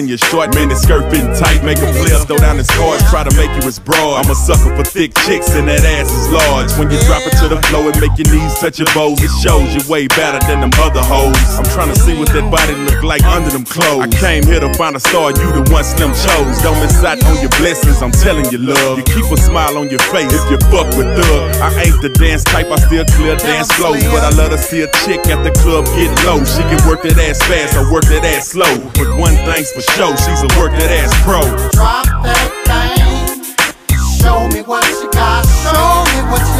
And your short, man, the skirt fitting tight. Make a player throw down his cards, try to make you his broad. I'm a sucker for thick chicks, and that ass is large. When you drop the flow and make your knees touch your bows, it shows you way better than them other hoes. I'm trying to see what that body look like under them clothes. I came here to find a star, you the one Slim chose. Don't miss out on your blessings, I'm telling you, love. You keep a smile on your face if you fuck with Thug. I ain't the dance type, I still clear dance flows. But I love to see a chick at the club get low. She can work that ass fast I work that ass slow. But one thing's for sure, she's a work that ass pro. Drop that thing. Show me what you got. Show me what you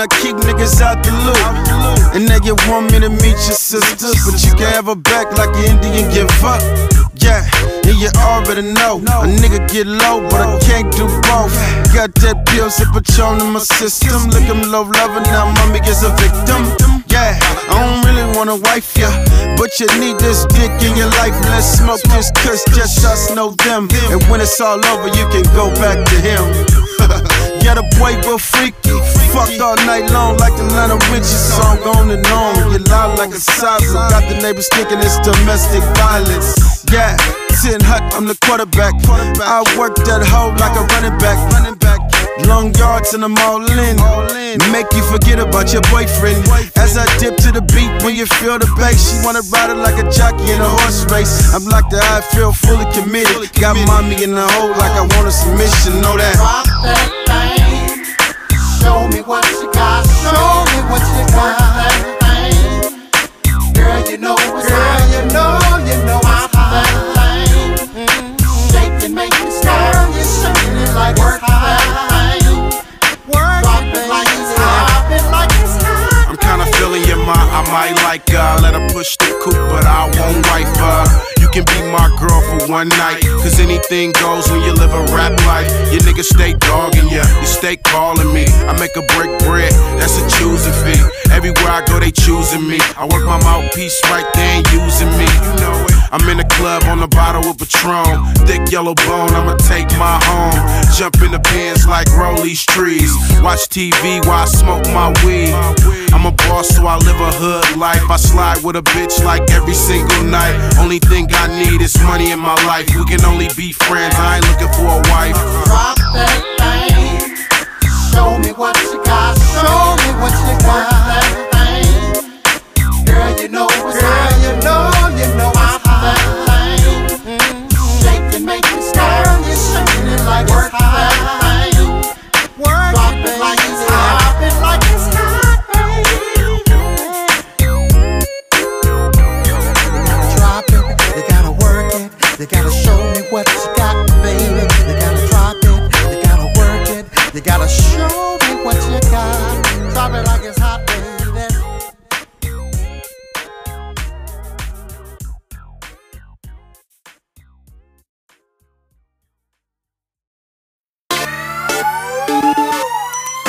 I kick niggas out the loop. And they you want me to meet your sisters, but you can have her back like an Indian give up. Yeah, and you already know a nigga get low, but I can't do both. Got that pills and Patron in my system. Look, I'm low lover, now mommy is a victim. Yeah, I don't really wanna wife ya, but you need this dick in your life. Let's smoke this cuss, just us know them. And when it's all over, you can go back to him. yeah, the boy real freaky. All night long like the Lionel Richie song on and on. You loud like a siren. Got the neighbors thinking it's domestic violence. Yeah, 10 hut, I'm the quarterback. I work that hoe like a running back. Long yards and I'm all in. Make you forget about your boyfriend. As I dip to the beat, when you feel the bass, she wanna ride it like a jockey in a horse race. I'm like the I feel fully committed. Got mommy in the hole like I want a submission. Know that. Drop that thing. Show me what you got. Show me what you got. Girl, you know Girl, you know, you know thing. Shake and make it style. You're shaking it like work push the coupe, but I won't wife her. You can be my girl for one night. Cause anything goes when you live a rap life. Your niggas stay dogging ya, you stay calling me. I make a break bread, that's a choosing fee. Everywhere I go, they choosing me. I work my mouthpiece right there and using me. You know it. I'm in the club on the bottle with Patron. Thick yellow bone, I'ma take my home. Jump in the pins like Rollies trees. Watch TV while I smoke my weed. I'm a boss, so I live a hood life. I slide with a bitch like every single night. Only thing I need is money in my life. We can only be friends, I ain't looking for a wife. Drop that thing. Show me what you got. Show me what you got. Girl, you know what's Girl, it, you gotta show me what you got, baby. You gotta drop it, you gotta work it, you gotta show me what you got. Drop it like it's hot, baby.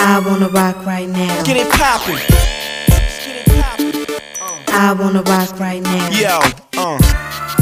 I wanna rock right now. Get it poppin'. I wanna rock right now. Yo, uh.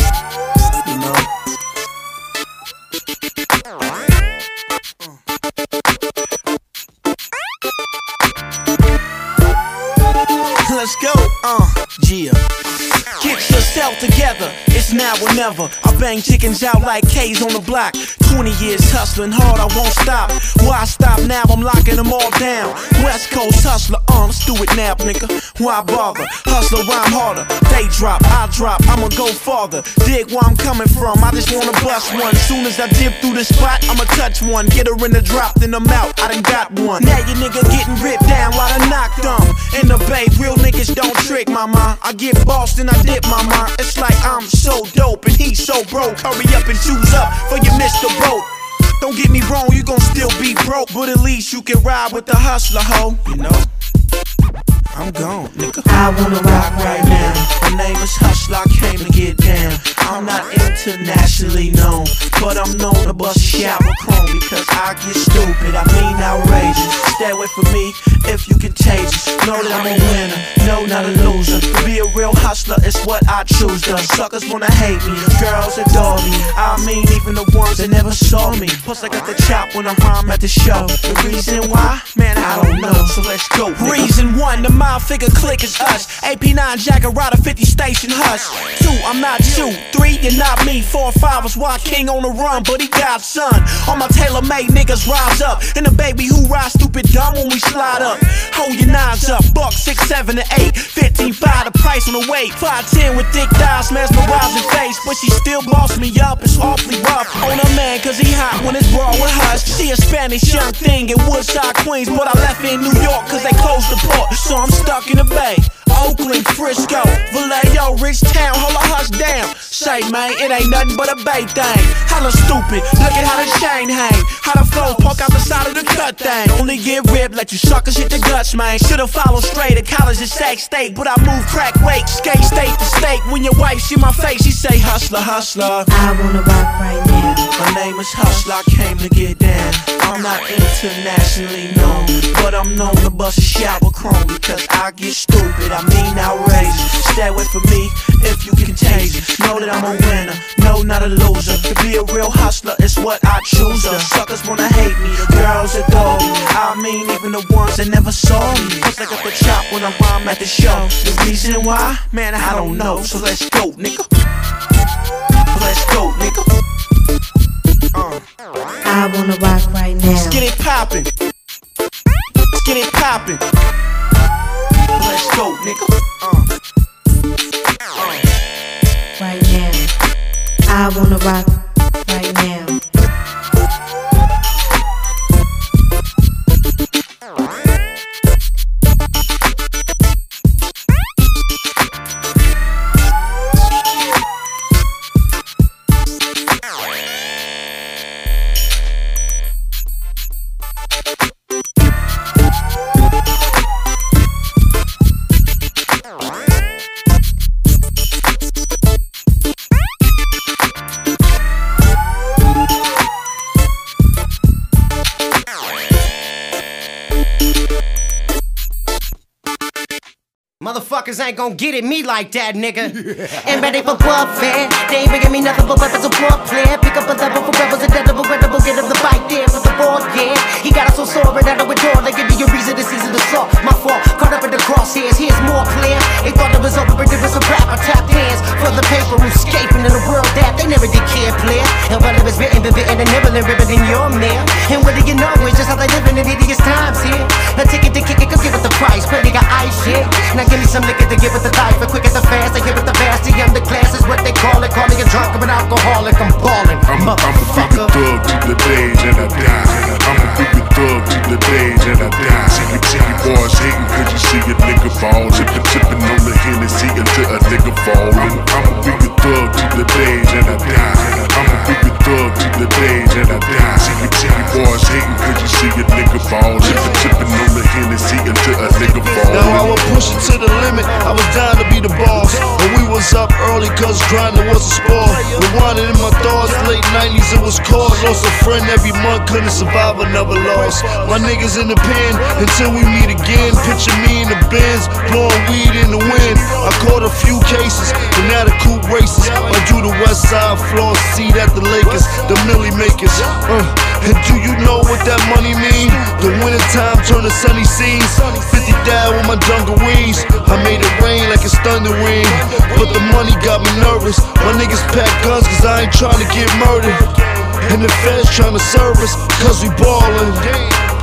Let's go, uh, yeah. Get yourself together, it's now or never. I bang chickens out like K's on the block. 20 years hustling hard, I won't stop. Why stop now? I'm locking them all down. West Coast hustler, uh, let's do it now, nigga. Why bother? Hustler rhyme harder. They drop, I drop, I'ma go farther. Dig where I'm coming from, I just wanna bust one. Soon as I dip through the spot, I'ma touch one. Get her in the drop, then I'm out, I done got one. Now you nigga getting ripped down while I knocked them. In the bay, real niggas don't trick mama. I get bossed and I dip mama. It's like I'm so dope and he's so broke. Hurry up and choose up for you missed the boat. Don't get me wrong, you gon' still be broke, but at least you can ride with the hustler, hoe. You know? I'm gone, nigga. I wanna rock right now. My name is Hustler, I came to get down. I'm not internationally known, but I'm known to bust a shower chrome because I get stupid. I mean outrageous. Stay away from me if you contagious. Know that I'm a winner, no, not a loser. To be a real hustler is what I choose. The suckers wanna hate me, girls adore me. I mean, even the ones that never saw me. Plus, I got the chop when I rhyme at the show. The reason why, man, I don't know. So let's go. nigga. Reason one, the mile figure click is us. AP9 Jacker Rider 50 station hush. Two, I'm not you. Three, you're not me. Four, five is why King on the run, but he got son. All my tailor made niggas rise up. And the baby who ride stupid dumb when we slide up. Hold your nines up. Buck six, seven, and eight. 15, five, the price on the weight. Five, ten with thick thighs, mesmerizing face. But she still boss me up. It's awfully rough on a man, cause he hot when it's raw with hush. She a Spanish young thing in Woodside, Queens. But I left in New York cause they closed the port. So I'm stuck in the bay. Oakland, Frisco, Vallejo, rich town, hold a hush down. Say, man, it ain't nothing but a bay thing. Hella stupid, look at how the chain hang. How the flow poke out the side of the cut thing. Only get ripped, let you suckers hit the guts, man. Should've followed straight to college at Sac State, but I move crack weight, skate state to state. When your wife see my face, she say, hustler, hustler. I wanna rock right now. My name is Hustler, I came to get down. I'm not internationally known, but I'm known to bust a shower chrome because I get stupid. I mean outrageous. Stay away from me if you contagious. Know that I'm a winner, no, not a loser. To be a real hustler is what I choose. The suckers wanna hate me, the girls adore me. I mean, even the ones that never saw me. Cause I got the chop when I rhyme at the show. The reason why, man, I don't know. So let's go, nigga. Let's go, nigga. I wanna rock right now. Let's get it poppin'. Let's get it poppin'. Let's go, nigga. Right now. I wanna rock right now. Motherfuckers ain't gon' get at me like that, nigga. Ain't ready for warfare. They ain't bringing me nothing but weapons of warfare. Pick up a level for rebels, a edible, edible, get up the fight there for the board, yeah. He got us so sore, and know it all. They give me a reason to seize the assault. My fault, caught up in the crosshairs. Here's more clear. They thought it was over, but it was a rap. I tapped hands for the paper, escaping in a world that they never did care, player. And while it was written, been bitten and nibbling, ribbon in your mail. And what do you know? It's just how they living in hideous times here. A ticket to kick it, come give it the price. Plenty got ice shit. Now give me some liquor to give it the life. And quick at the fast, they give it the fast. The underclass is what they call it. Call me a drunk, I'm an alcoholic. I'm ballin', I'm, I'm a bigger thug through the days and I die. I'm a bigger thug through the days and I die. See you, see you boys hating cause you see a nigga fall. Sippin', sippin' on the Hennessy until a nigga fallin'. I'm a bigger thug through the days and I die. I'm a bigger thug through the days and I die. See you, see you boys hating cause you see a nigga fall. Sippin', sippin' on the Hennessy until a nigga fallin'. Now I would push it to the limit. I was down to be the boss. And we was up early cause grinding was a sport. Rewinding in my thoughts, late 90s it was cause. Lost a friend every month, couldn't survive another loss. My niggas in the pen until we meet again. Picture me in the bins, blowing weed in the wind. I caught a few cases, and now the coupe races. I do the west side floor seat at the Lakers, the Millie makers. Uh, and do you know what that money mean? The winter time turn to sunny scenes. 50 down with my dungarees. I made it rain like it's thundering. But the money got me nervous. My niggas pack guns cause I ain't trying to get murdered. And the feds trying to serve us cause we ballin'.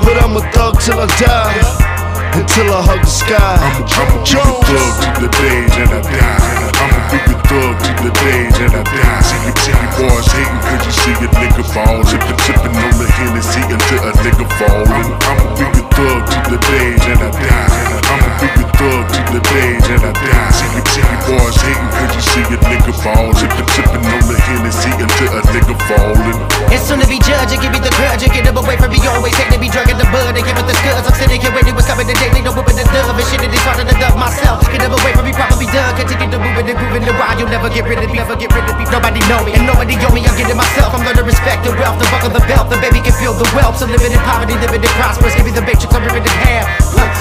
But I'm a thug till I die. Until I hug the sky. I'm a, I'm a groove in the wild. You'll never get rid of me, never get rid of me. Nobody know me and nobody owe me. I'm getting myself. I'm learning respect and wealth. The buckle the belt. The baby can feel the wealth. So living in poverty, living in prosperous. Give me the matrix, I'm ripping in half.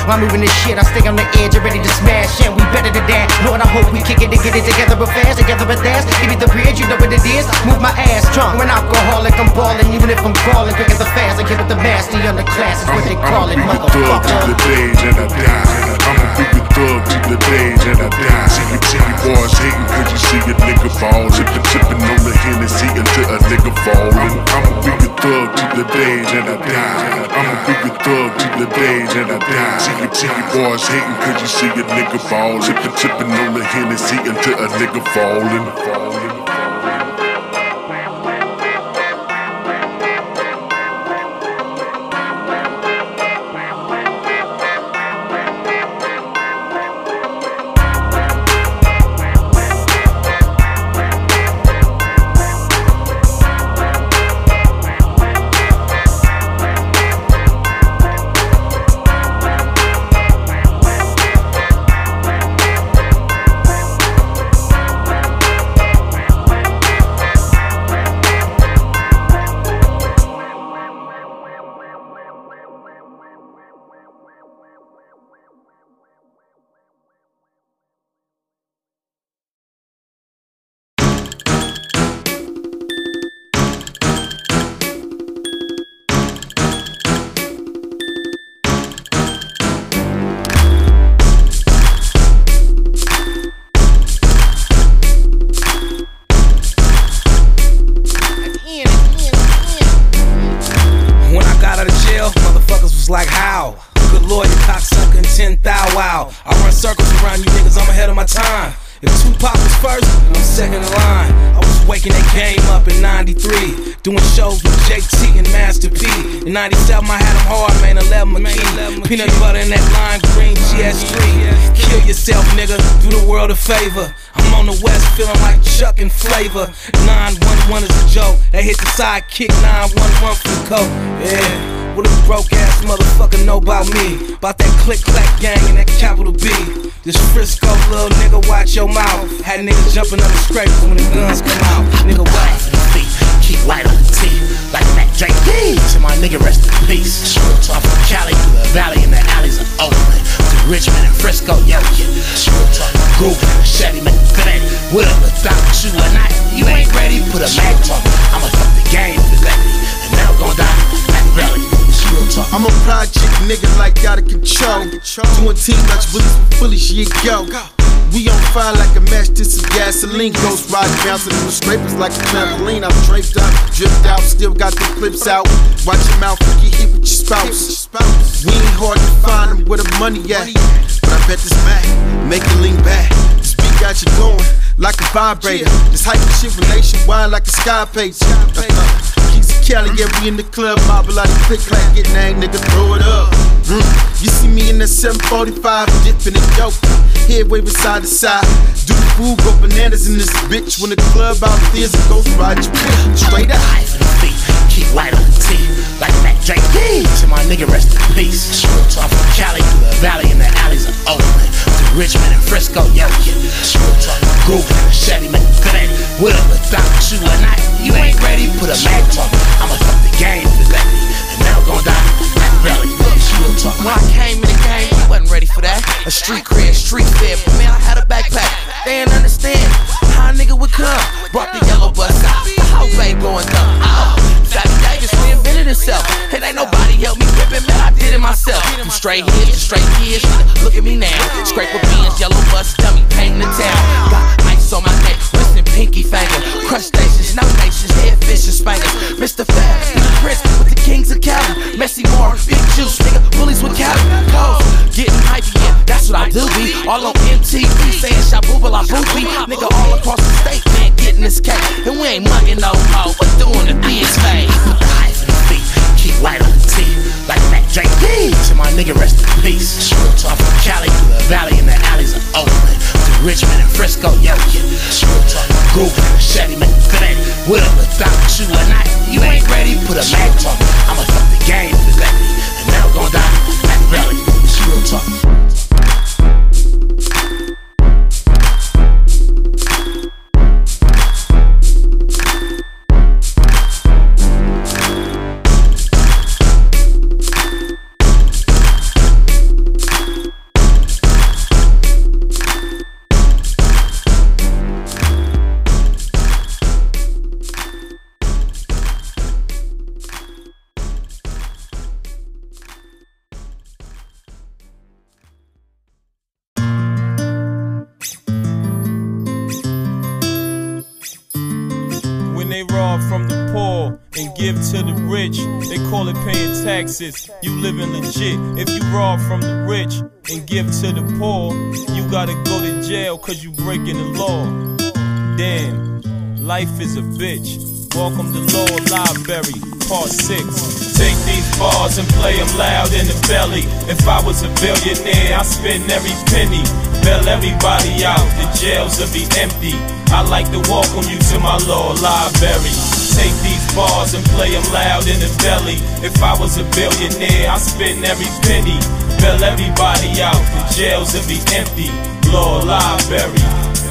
While moving this shit, I stay on the edge and ready to smash. And we better than that. Lord, I hope we kick it and get it together but fast. Together but fast. Give me the bridge, you know what it is. Move my ass drunk. I'm alcoholic, I'm balling. Even if I'm crawling, quick as the fast. I give it the master on the class. Is what they call it, motherfucker. I'm a thug to the days and I die. See you, you boys hating cause you see a nigga fall. Sippin', sippin' on the Hennessy until a nigga fallin'. I'm a bigger thug to the days and I die. I'm a bigger thug to the days and I die. See you, see you boys hating cause you see a nigga fall. Sippin', sippin' on the Hennessy until a nigga fallin'. When 97, I had them hard, man, 11 McKee. Peanut butter in that lime green GS3. Kill yourself, nigga, do the world a favor. I'm on the west feeling like Chuck and Flavor. 911 is a joke. They hit the sidekick 911 for the coke. Yeah. What a broke ass motherfucker know about me? About that click clack gang and that capital B. This Frisco little nigga, watch your mouth. Had niggas jumping up the scrapers when the guns come out. Nigga, what? Keep light on the teeth, like Mac Dre. To my nigga, rest in peace. Off from Cali to the valley in the alleys of Oakland. To Richmond and Frisco, yo, yeah. Talk, groove, Chevy, make it good at it. What up, let's you at night. You ain't ready, put a mag on. I'ma fuck the game let me. And now I'm gonna die at belly. Talk. I'm a project nigga like out of control. Doing team much bullets with fully shit go. We on fire like a match this is gasoline. Ghost ride bouncing in the scrapers like a trampoline. I'm draped up, dripped out, still got the clips out. Watch your mouth, you hit with your spouse. We ain't hard to find them the money at. But I bet this Mac make it lean back. This beat got you going like a vibrator. This hype shit nationwide like a sky page. Cali, yeah, we in the club, mobble out the click like get nang, nigga, throw it up. Mm. You see me in that 745, dipping in dope. Head waving side to side. Do the fool, go bananas in this bitch. When the club out there's a ghost ride, you straight up. Keep light on the T, like Mac Dre. To my nigga, rest in peace. Real talk from Cali through the valley and the alleys of Oakland. To Richmond and Frisco, yo, yeah. Real talk, groove, Chevy, make it good at it. What up, stop you at night. You ain't ready, put a mag on. I'ma fuck the game to let me. And now I'm gonna die at belly. Real talk. When I came in the game, we wasn't ready for that. A street cred, street fair. But man, I had a backpack. They didn't understand how a nigga would come. Brought the yellow bus out. The house ain't going dumb. Oh, Fatty Davis reinvented himself. And ain't nobody help me whip it, man. I did it myself. From straight heads to straight kids. Look at me now. Scrape with beans, yellow bus, dummy, painting the town. Got ice on my neck, wrist and pinky finger. Crustaceans, no nations, head and spangles. Mr. Fab, Mr. Prince with the kings of Cali. Messy Marv, big juice, nigga, bullies with Cali. Pose, getting hypey, yeah, that's what I do be. All on MTV, saying Shabuba la boopy. Nigga, all across the state, man, getting this cake. And we ain't mugging no more, but doing the things fade. Light on the T, like Mac Dre. To my nigga, rest in peace. Real talk from Cali through the valley and the alleys of Oakland. To Richmond and Frisco, yo, yeah. Real talk, groove, Chevy, make it good at it. What up, let's stop you at night. You ain't ready, put a mag on. I'ma fuck the game to let me. They call it paying taxes. You living legit. If you rob from the rich and give to the poor, you gotta go to jail cause you breaking the law. Damn, life is a bitch. Welcome to Law Library, part 6. Take these bars and play them loud in the belly. If I was a billionaire, I'd spend every penny. Bail everybody out, the jails will be empty. I like to welcome you to my law library. Take these bars and play them loud in the belly. If I was a billionaire, I'd spend every penny. Bail everybody out, the jails will be empty. Law library.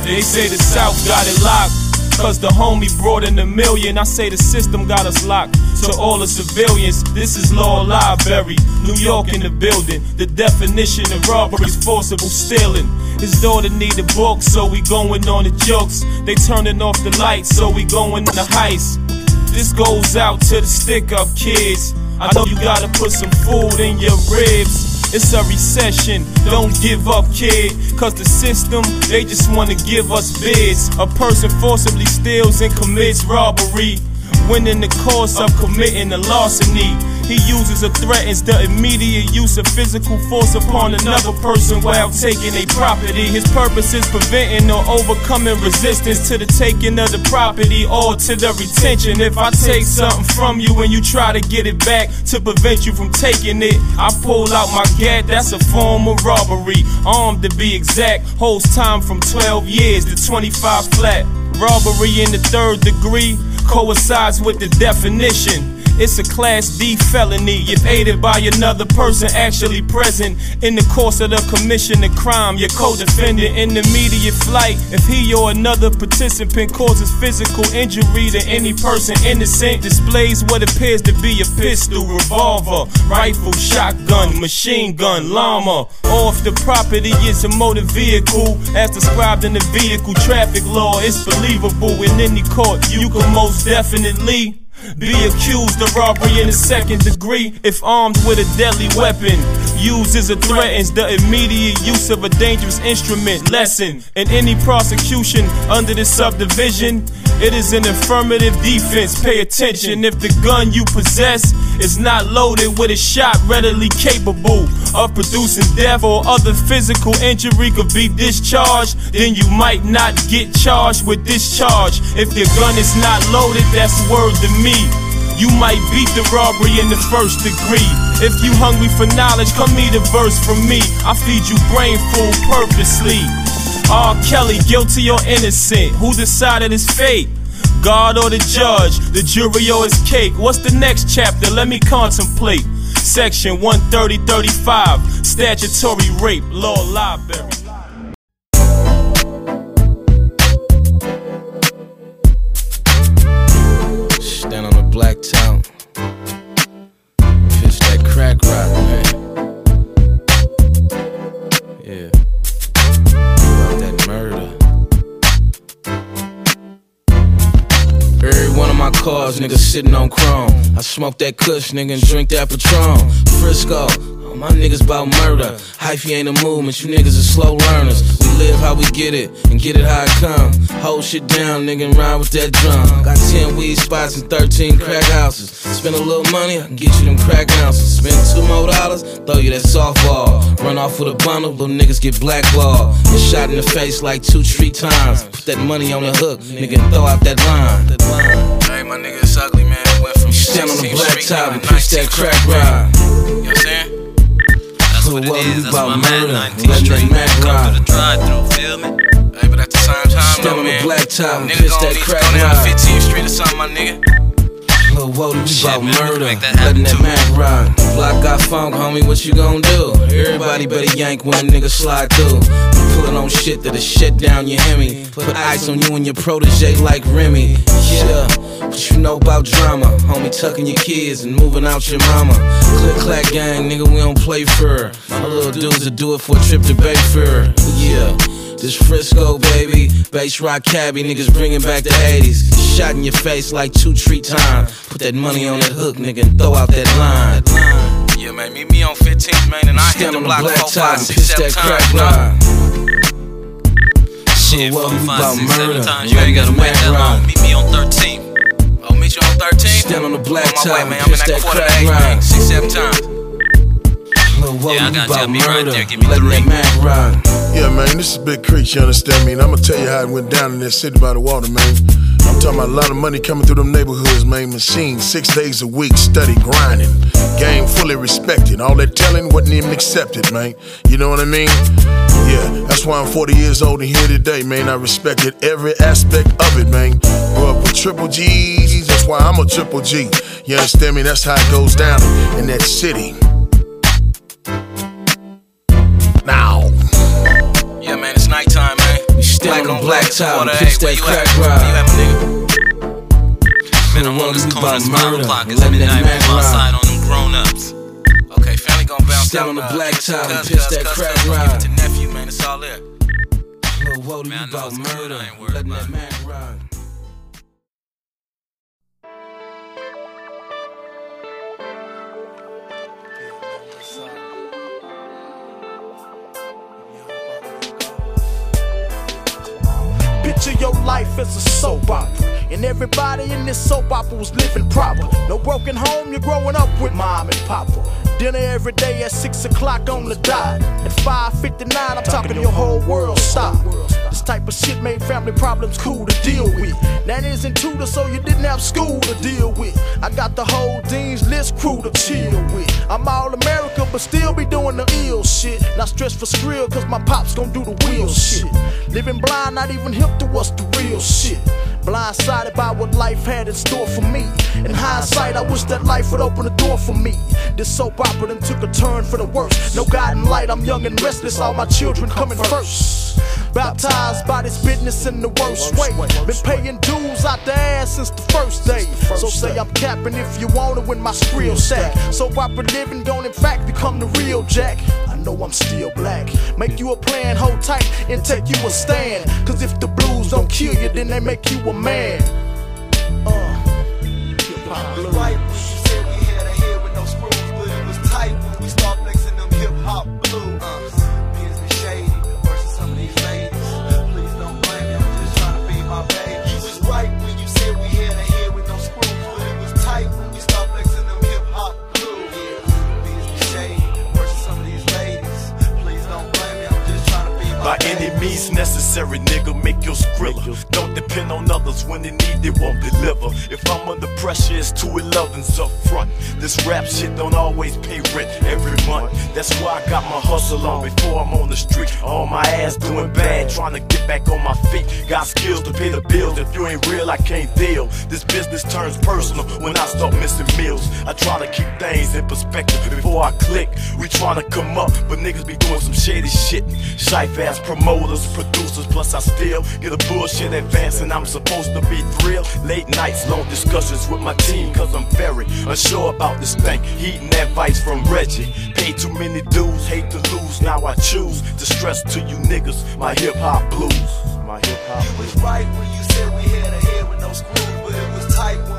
They say the South got it locked. Cause the homie brought in a million. I say the system got us locked. To all the civilians, this is Law Library. New York in the building. The definition of robbery is forcible stealing. His daughter need a book, so we going on the jokes. They turning off the lights, so we going on the heist. This goes out to the stick up kids. I know you gotta put some food in your ribs. It's a recession, don't give up, kid. Cause the system, they just wanna give us bids. A person forcibly steals and commits robbery. When in the course of committing a larceny, he uses or threatens the immediate use of physical force upon another person while taking a property. His purpose is preventing or overcoming resistance to the taking of the property or to the retention. If I take something from you and you try to get it back to prevent you from taking it, I pull out my gat, that's a form of robbery. Armed to be exact, holds time from 12 years to 25 flat. Robbery in the third degree coincides with the definition. It's a class D felony if aided by another person actually present in the course of the commission of crime. Your co-defendant in immediate flight if he or another participant causes physical injury to any person innocent, displays what appears to be a pistol, revolver, rifle, shotgun, machine gun, llama. Or if the property is a motor vehicle, as described in the vehicle traffic law, it's believable in any court. You can most definitely. Be accused of robbery in the second degree if armed with a deadly weapon. Used as a threatens the immediate use of a dangerous instrument. Lesson in any prosecution under this subdivision. It is an affirmative defense. Pay attention if the gun you possess is not loaded with a shot readily capable of producing death or other physical injury could be discharged, then you might not get charged with discharge. If the gun is not loaded, that's word to me. You might beat the robbery in the first degree. If you hungry for knowledge, come eat a verse from me. I feed you brain food purposely. R. Kelly, guilty or innocent? Who decided his fate? God or the judge? The jury or his cake? What's the next chapter? Let me contemplate. Section 13035, statutory rape, law library. Black town. Pitch that crack rock, man. Yeah. About that murder. Every one of my cars, nigga, sitting on chrome. I smoke that kush, nigga, and drink that Patron. Frisco, my niggas about murder. Hyphy ain't a movement, you niggas are slow learners. We live how we get it, and get it how it come. Hold shit down, nigga, and ride with that drum. Got 10 weed spots and 13 crack houses. Spend a little money, I can get you them crack ounces. Spend two more dollars, throw you that softball. Run off with a bundle, little niggas get blackballed. And shot in the face like two, three times. Put that money on the hook, nigga, and throw out that line. Hey, my nigga, it's ugly, man. Went from Stand on the 16th black top and pitch that crack ride. You know what I'm saying? That's what it is. That's why I'm at 19th Street. Man, come through the drive-through, feel me? Hey, but at the same time, Stand though, on the man, black top nigga pitch gon' that need to crack go down 15th Street or something, my nigga. Lil' Wody, we Shit, bout man, murder. make that happen, Letting that. Mac ride. Block got funk, homie, what you gon' do? Everybody better yank when a nigga slide through. Pulling on shit that'll shut down your Hemi. Put ice on you and your protege like Remy. Yeah, what you know about drama? Homie, tucking your kids and moving out your mama. Click clack gang, nigga, we don't play fair. My little dudes will do it for a trip to Bayfair. Yeah. This Frisco, baby. Bass rock cabbie, niggas bringing back the 80s. Shot in your face like two, tree times. Put that money on that hook, nigga, and throw out that line. Yeah, man, meet me on 15th, man, and I hit Stand the on the block black four, five, and six, that crack times, ride. Shit, four, five, six, seven murder. times. You ain't gotta wait that long. Meet me on 13th. I'll meet you on 13th. Stand on the black on my top way, and man. I'm in that that quarter to crack eight, man. Six, seven times. Lil' Wody, Yeah, I we got you. bout I'll be right there. Give me three. that Mac ride. Yeah, man, this is Big Creek, you understand me? And I'm gonna tell you how it went down in that city by the water, man. I'm talking about a lot of money coming through them neighborhoods, man. Machines, six days a week, steady grinding. Game fully respected. All that telling wasn't even accepted, man. You know what I mean? Yeah, that's why I'm 40 years old and here today, man. I respected every aspect of it, man. Grew up with triple G's, that's why I'm a triple G. You understand me? That's how it goes down in that city. Black top and pitch that crack at? Where ride. you at, my nigga? Man, I'm on this we corner, bout it's five murder. o'clock. That midnight. Mac ride. on them grown-ups. Okay, family gon' bounce out. on the black top and pitch that crack cuz, Give it ride. to nephew, man. It's all there. Lil' Wody, we bout murder. Letting that man ride. Picture your life as a soap opera. And everybody in this soap opera was living proper. No broken home, you're growing up with mom and papa. Dinner every day at 6 o'clock on the dot. At 5.59, I'm talking your whole world stop. This type of shit made family problems cool to deal with. That isn't tutor, so you didn't have school to deal with. I got the whole Dean's List crew to chill with. I'm all America, but still be doing the ill shit. Not stressed for skrill, cause my pops gon' do the real shit. Living blind, not even hip to what's the real shit. Blindsided by what life had in store for me. In hindsight, I wish that life would open the door for me. This soap opera done took a turn for the worse. No guiding light, I'm young and restless, all my children coming first. Baptized by this business in the worst way. Been paying dues out the ass since the first day. So say I'm capping if you wanna win my skrill sack. So opera living don't in fact become the real Jack. I know I'm still black. Make you a plan, hold tight, and take you a stand. Cause if the blues don't kill you, then they make you a man. Uh, hip-hop blues. Any means necessary, nigga, make your skrilla. Don't depend on others when they need, they won't deliver. If I'm under pressure, it's two 11s up front. This rap shit don't always pay rent every month. That's why I got my hustle on before I'm on the street. On my ass doing bad, trying to get back on my feet. Got skills to pay the bills. If you ain't real, I can't deal. This business turns personal when I start missing meals. I try to keep things in perspective before I click. We trying to come up, but niggas be doing some shady shit. Shy ass promoters, producers, plus I still get a bullshit advance and I'm supposed to be thrilled. Late nights, long discussions with my team, cause I'm very unsure about this thing. Heeding advice from Reggie. Pay too many dues, hate to lose. Now I choose to stress to you niggas my hip hop blues. My hip hop You was right when you said we had a head with no screws, but it was tight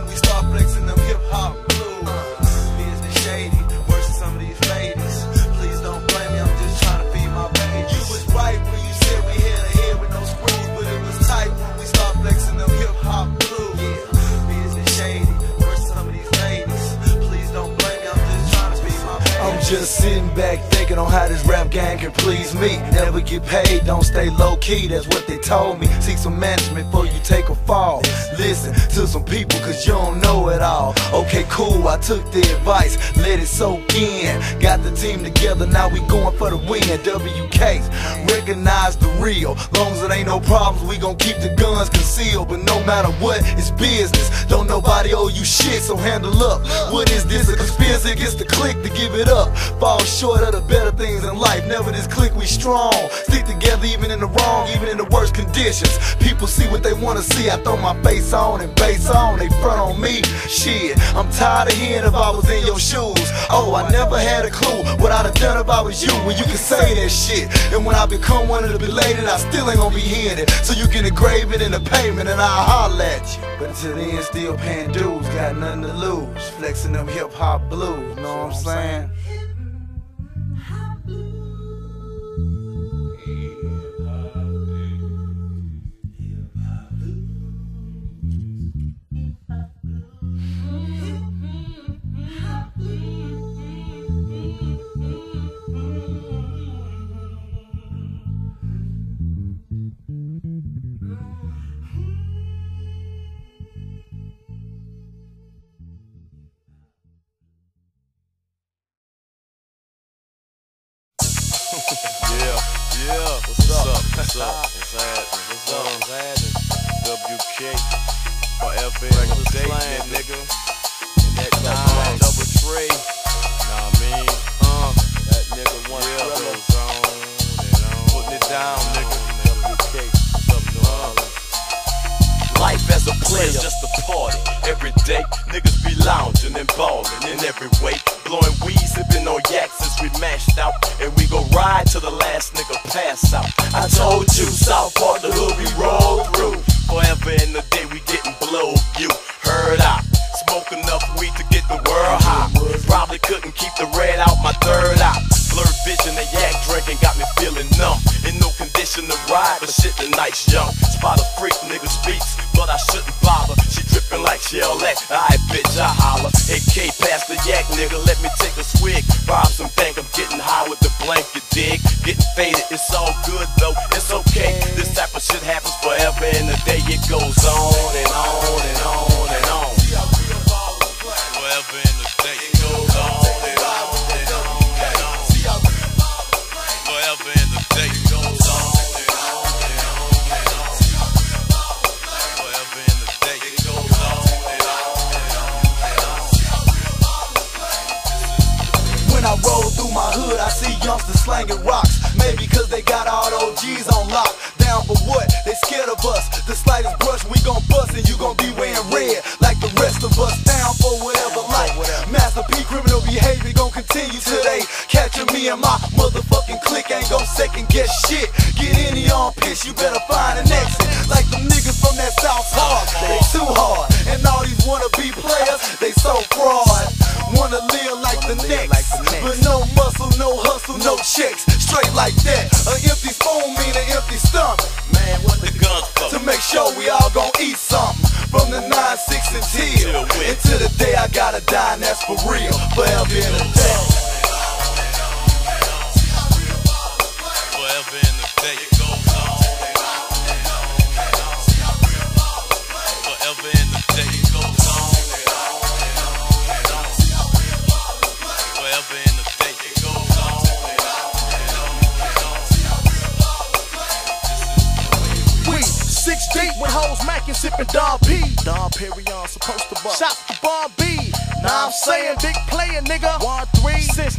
just sitting back thinking on how this rap gang can please me. Never get paid, don't stay low key, that's what they told me. Seek some management before you take a fall. Listen to some people, cause you don't know it all. Okay, cool, I took the advice, let it soak in. Got the team together, now we going for the win. WKs, recognize the real. Long as it ain't no problems, we gon' keep the guns concealed. But no matter what, it's business. Don't nobody owe you shit, so handle up. What is this? A conspiracy against the click to give it up. Fall short of the better things in life. Never this click, we strong. Stick together even in the wrong, even in the worst conditions. People see what they wanna see. I throw my face on and bass on, they front on me. Shit, I'm tired of hearing if I was in your shoes. Oh, I never had a clue what I'd have done if I was you. When you can say that shit. And when I become one of the belated, I still ain't gonna be hearing it. So you can engrave it in the payment and I'll holler at you. But until then, still paying dues, got nothing to lose. Flexing them hip hop blues, know what I'm saying?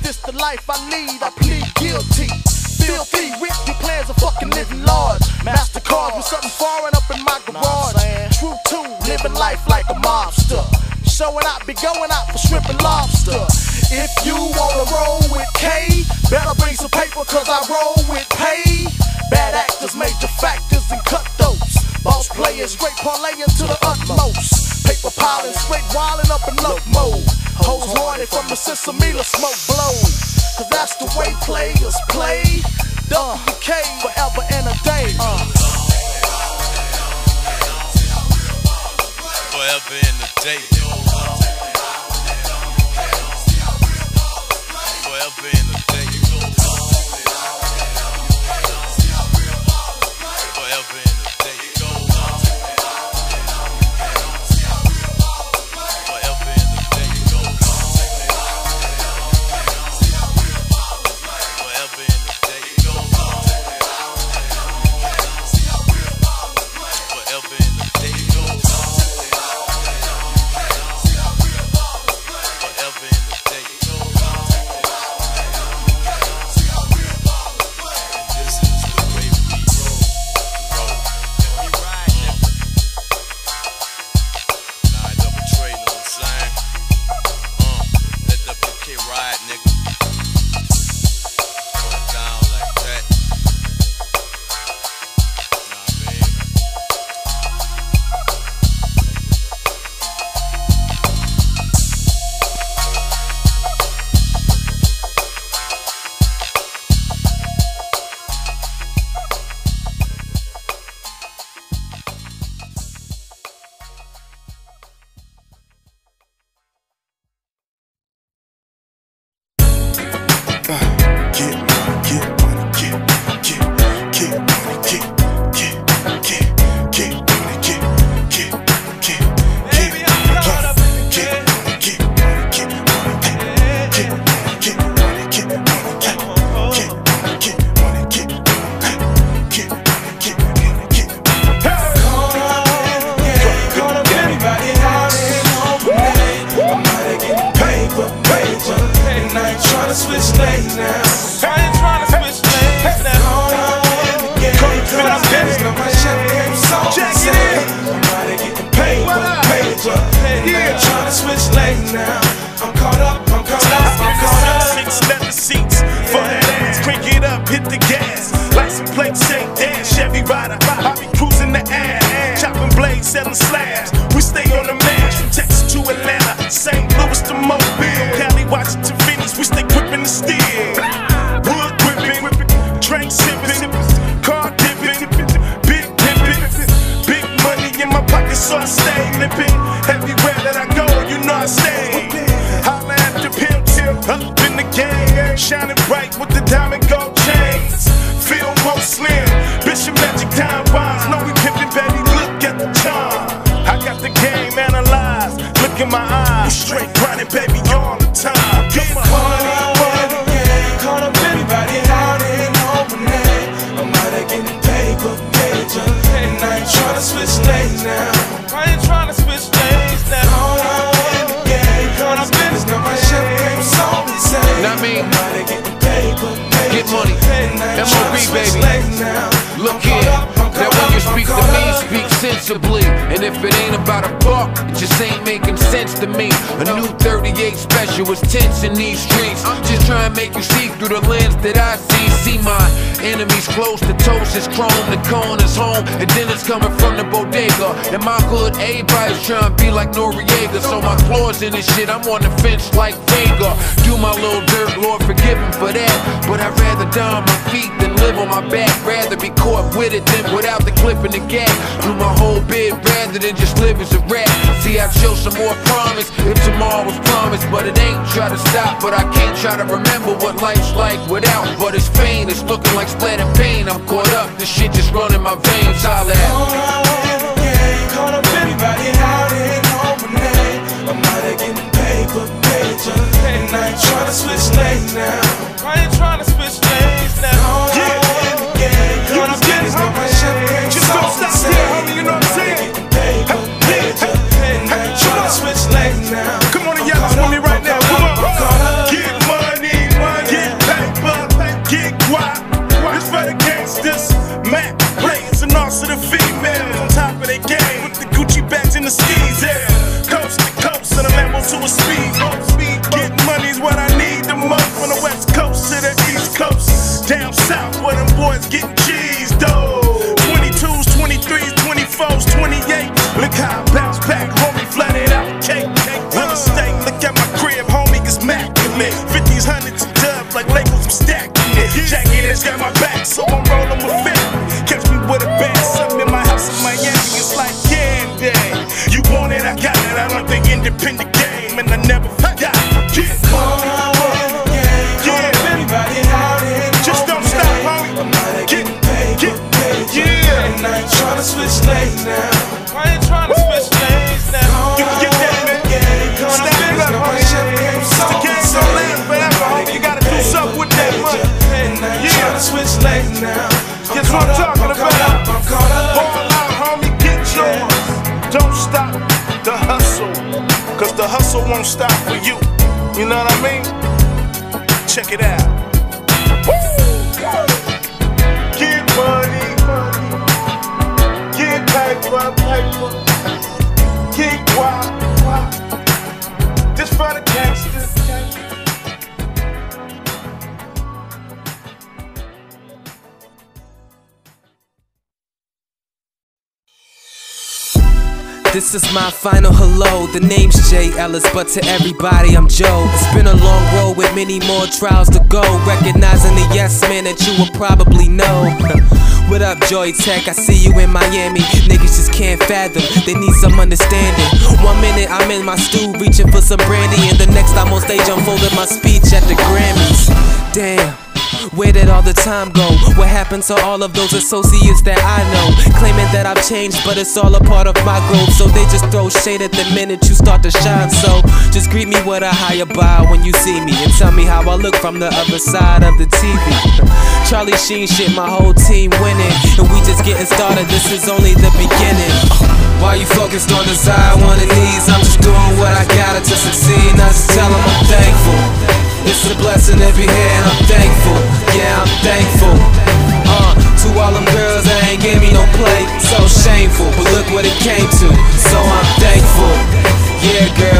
this the life I lead? I plead guilty. Filthy, rich, your plans are fucking living large. Mastercards with something foreign up in my garage. True to living life like a mobster. Showing out, be going out for shrimp and lobster. If you wanna roll with K, better bring some paper, cause I roll with pay. Bad actors, major factors, and cutthroats. Boss players, great parlay to the utmost paper piling, straight wildin' up in low mode. Hoes wanted from the system, smoke blow. Cause that's the way players play. Double forever and a day. Uh. Forever and a day. Forever and a day. Responsibly. And if it ain't about a buck, it just ain't making sense to me. A new 38 special is tense in these streets. I'm just trying to make you see through the lens that I see. See my enemies close to toast, it's chrome, the cone is home, and then it's coming from the bodega. In my hood, everybody's trying to be like Noriega. So my claws in this shit, I'm on the fence like Vega. Do my little dirt, Lord, forgive me for that. But I'd rather die on my feet than live on my back. Rather be caught with it than without the clip in the gap. Do my whole bit rather than just live as a rat. See, I'd show some more promise if tomorrow was promised. But it ain't try to stop, but I can't try to remember what life's like without. But it's pain, it's looking like splattered pain. I'm caught up, this shit just running my veins. Holla at Caught up anybody out here know my name. I'm out here getting paper, paper. And I ain't tryna switch lanes now. I ain't tryna switch the skis. Yeah, coast to coast and a Lambo to a speed. Get money's what I need the most from the west coast to the east coast. Down south where them boys getting cheese though. 22s, 23s, 24s, 28. Look how I bounce back, homie, flooded out cake. Real estate, look at my crib, homie, it's immaculate. 50s, hundreds, and dubs like labels, I'm stacking it. Jackie that's got my back, so I'm rolling with family. Catch me with a bad run the independent game, and I never forgot. Get yeah. Anybody Just don't stop, homie. Get, get, yeah. And I ain't tryna switch lanes now. I ain't tryna switch lanes now. You can get that, man. Stand up, homie. It's the game don't last forever, homie. You gotta do something with that money. Yeah. switch lanes now. Guess what I'm talking Hustle won't stop for you. You know what I mean? Check it out. Get money, get paper, paper, This is my final hello. The name's Jay Ellis, but to everybody I'm Joe. It's been a long road with many more trials to go. Recognizing the yes man that you will probably know. what up, Joy Tech? I see you in Miami. Niggas just can't fathom, they need some understanding. One minute I'm in my stew reaching for some brandy, and the next I'm on stage unfolding my speech at the Grammys. Damn. Where did all the time go? What happened to all of those associates that I know? Claiming that I've changed, but it's all a part of my growth. So they just throw shade at the minute you start to shine. So just greet me with a higher bow when you see me and tell me how I look from the other side of the TV. Charlie Sheen shit, my whole team winning. And we just getting started, this is only the beginning. Why you focused on desire, one of these? I'm just doing what I gotta to succeed. Now just tell them I'm thankful. It's a blessing to be here and I'm thankful. Yeah, I'm thankful. Uh, to all them girls that ain't gave me no play. So shameful, but look what it came to. So I'm thankful. Yeah, girl,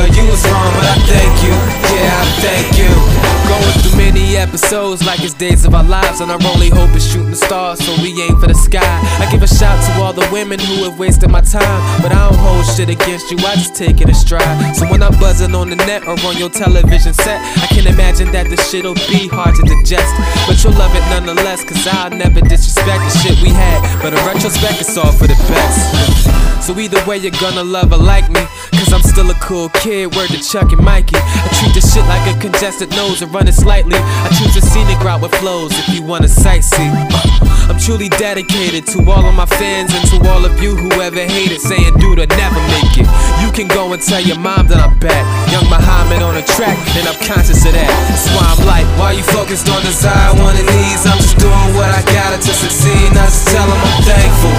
episodes like it's days of our lives, and our only hope is shooting the stars, so we aim for the sky. I give a shout to all the women who have wasted my time, but I don't hold shit against you, I just take it in stride. So when I'm buzzing on the net or on your television set, I can imagine that this shit'll be hard to digest. But you'll love it nonetheless, cause I'll never disrespect the shit we had. But in retrospect, it's all for the best. So either way, you're gonna love or like me, cause I'm still a cool kid, word to Chuck and Mikey. I treat this shit like a congested nose and run it slightly. I choose a scenic route with flows if you wanna sightsee. Uh, I'm truly dedicated to all of my fans and to all of you who ever hated, saying, dude, I never make it. You can go and tell your mom that I'm back. Young Muhammad on a track, and I'm conscious of that. That's why I'm like, why you focused on desire, one of these? I'm just doing what I gotta to succeed. Now just tell them I'm thankful.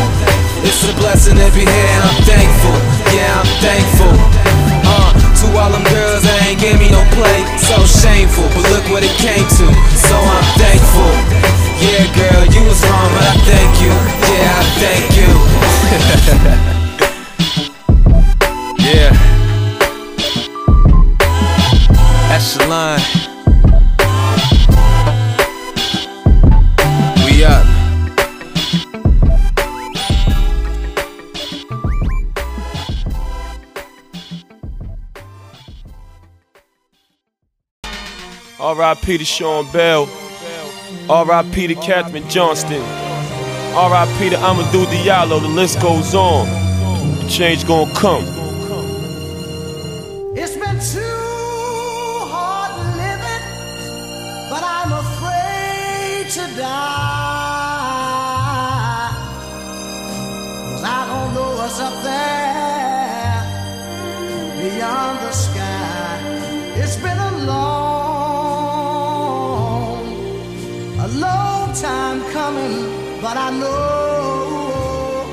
It's a blessing to be here, and I'm thankful. Yeah, I'm thankful. Uh, to all them girls, I ain't give me no play. So shameful, but look what it came to. So I'm thankful. Yeah, girl, you was wrong, but I thank you. Yeah, I thank you. Yeah. That's the line. We up. R.I.P. to Sean Bell. R.I.P. to Kathryn Johnston. R.I.P. to Amadou Diallo. The list goes on. The change gonna come. It's been too but I know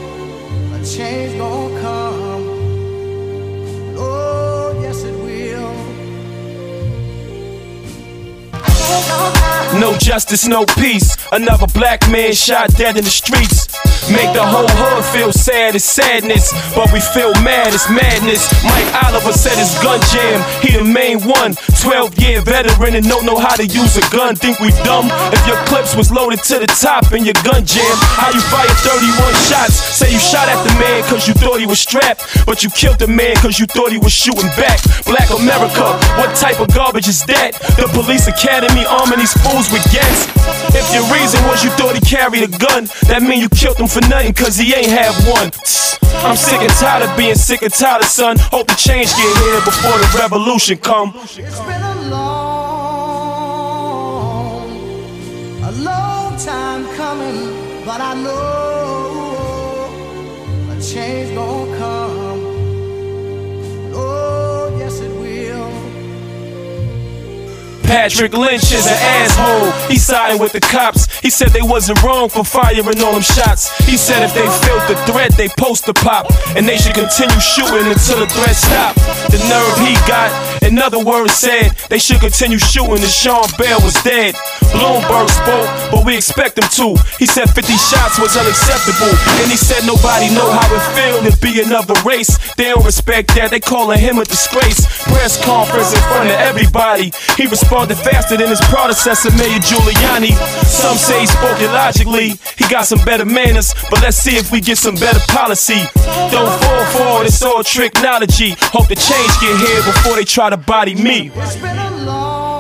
a change gonna come. Oh, yes, it will. No justice, no peace. Another black man shot dead in the streets. Make the whole hood feel sad, it's sadness. But we feel mad, it's madness. Mike Oliver said his gun jam, he the main one. 12 year veteran and don't know how to use a gun. Think we dumb? If your clips was loaded to the top and your gun jam, how you fire 31 shots? Say you shot at the man cause you thought he was strapped, but you killed the man cause you thought he was shooting back. Black America, what type of garbage is that? The police academy arming these fools with gas. If your reason was you thought he carried a gun, that mean you killed him for nothing cause he ain't have one. I'm sick and tired of being sick and tired of son. Hope the change get here before the revolution come. It's been a long, a long time coming, but I know a change gonna Patrick Lynch is an asshole. He siding with the cops. He said they wasn't wrong for firing all them shots. He said if they felt the threat, they post the pop. And they should continue shooting until the threat stop. The nerve he got, in other words, said they should continue shooting as Sean Bell was dead. Bloomberg spoke, but we expect him to. He said 50 shots was unacceptable. And he said nobody know how it feel to be another race. They don't respect that, they calling him a disgrace. Press conference in front of everybody. He responded faster than his predecessor, Mayor Giuliani. Some say he spoke illogically. He got some better manners, but let's see if we get some better policy. Don't fall for it, it's all tricknology. Hope the change get here before they try to body me. It's been a long,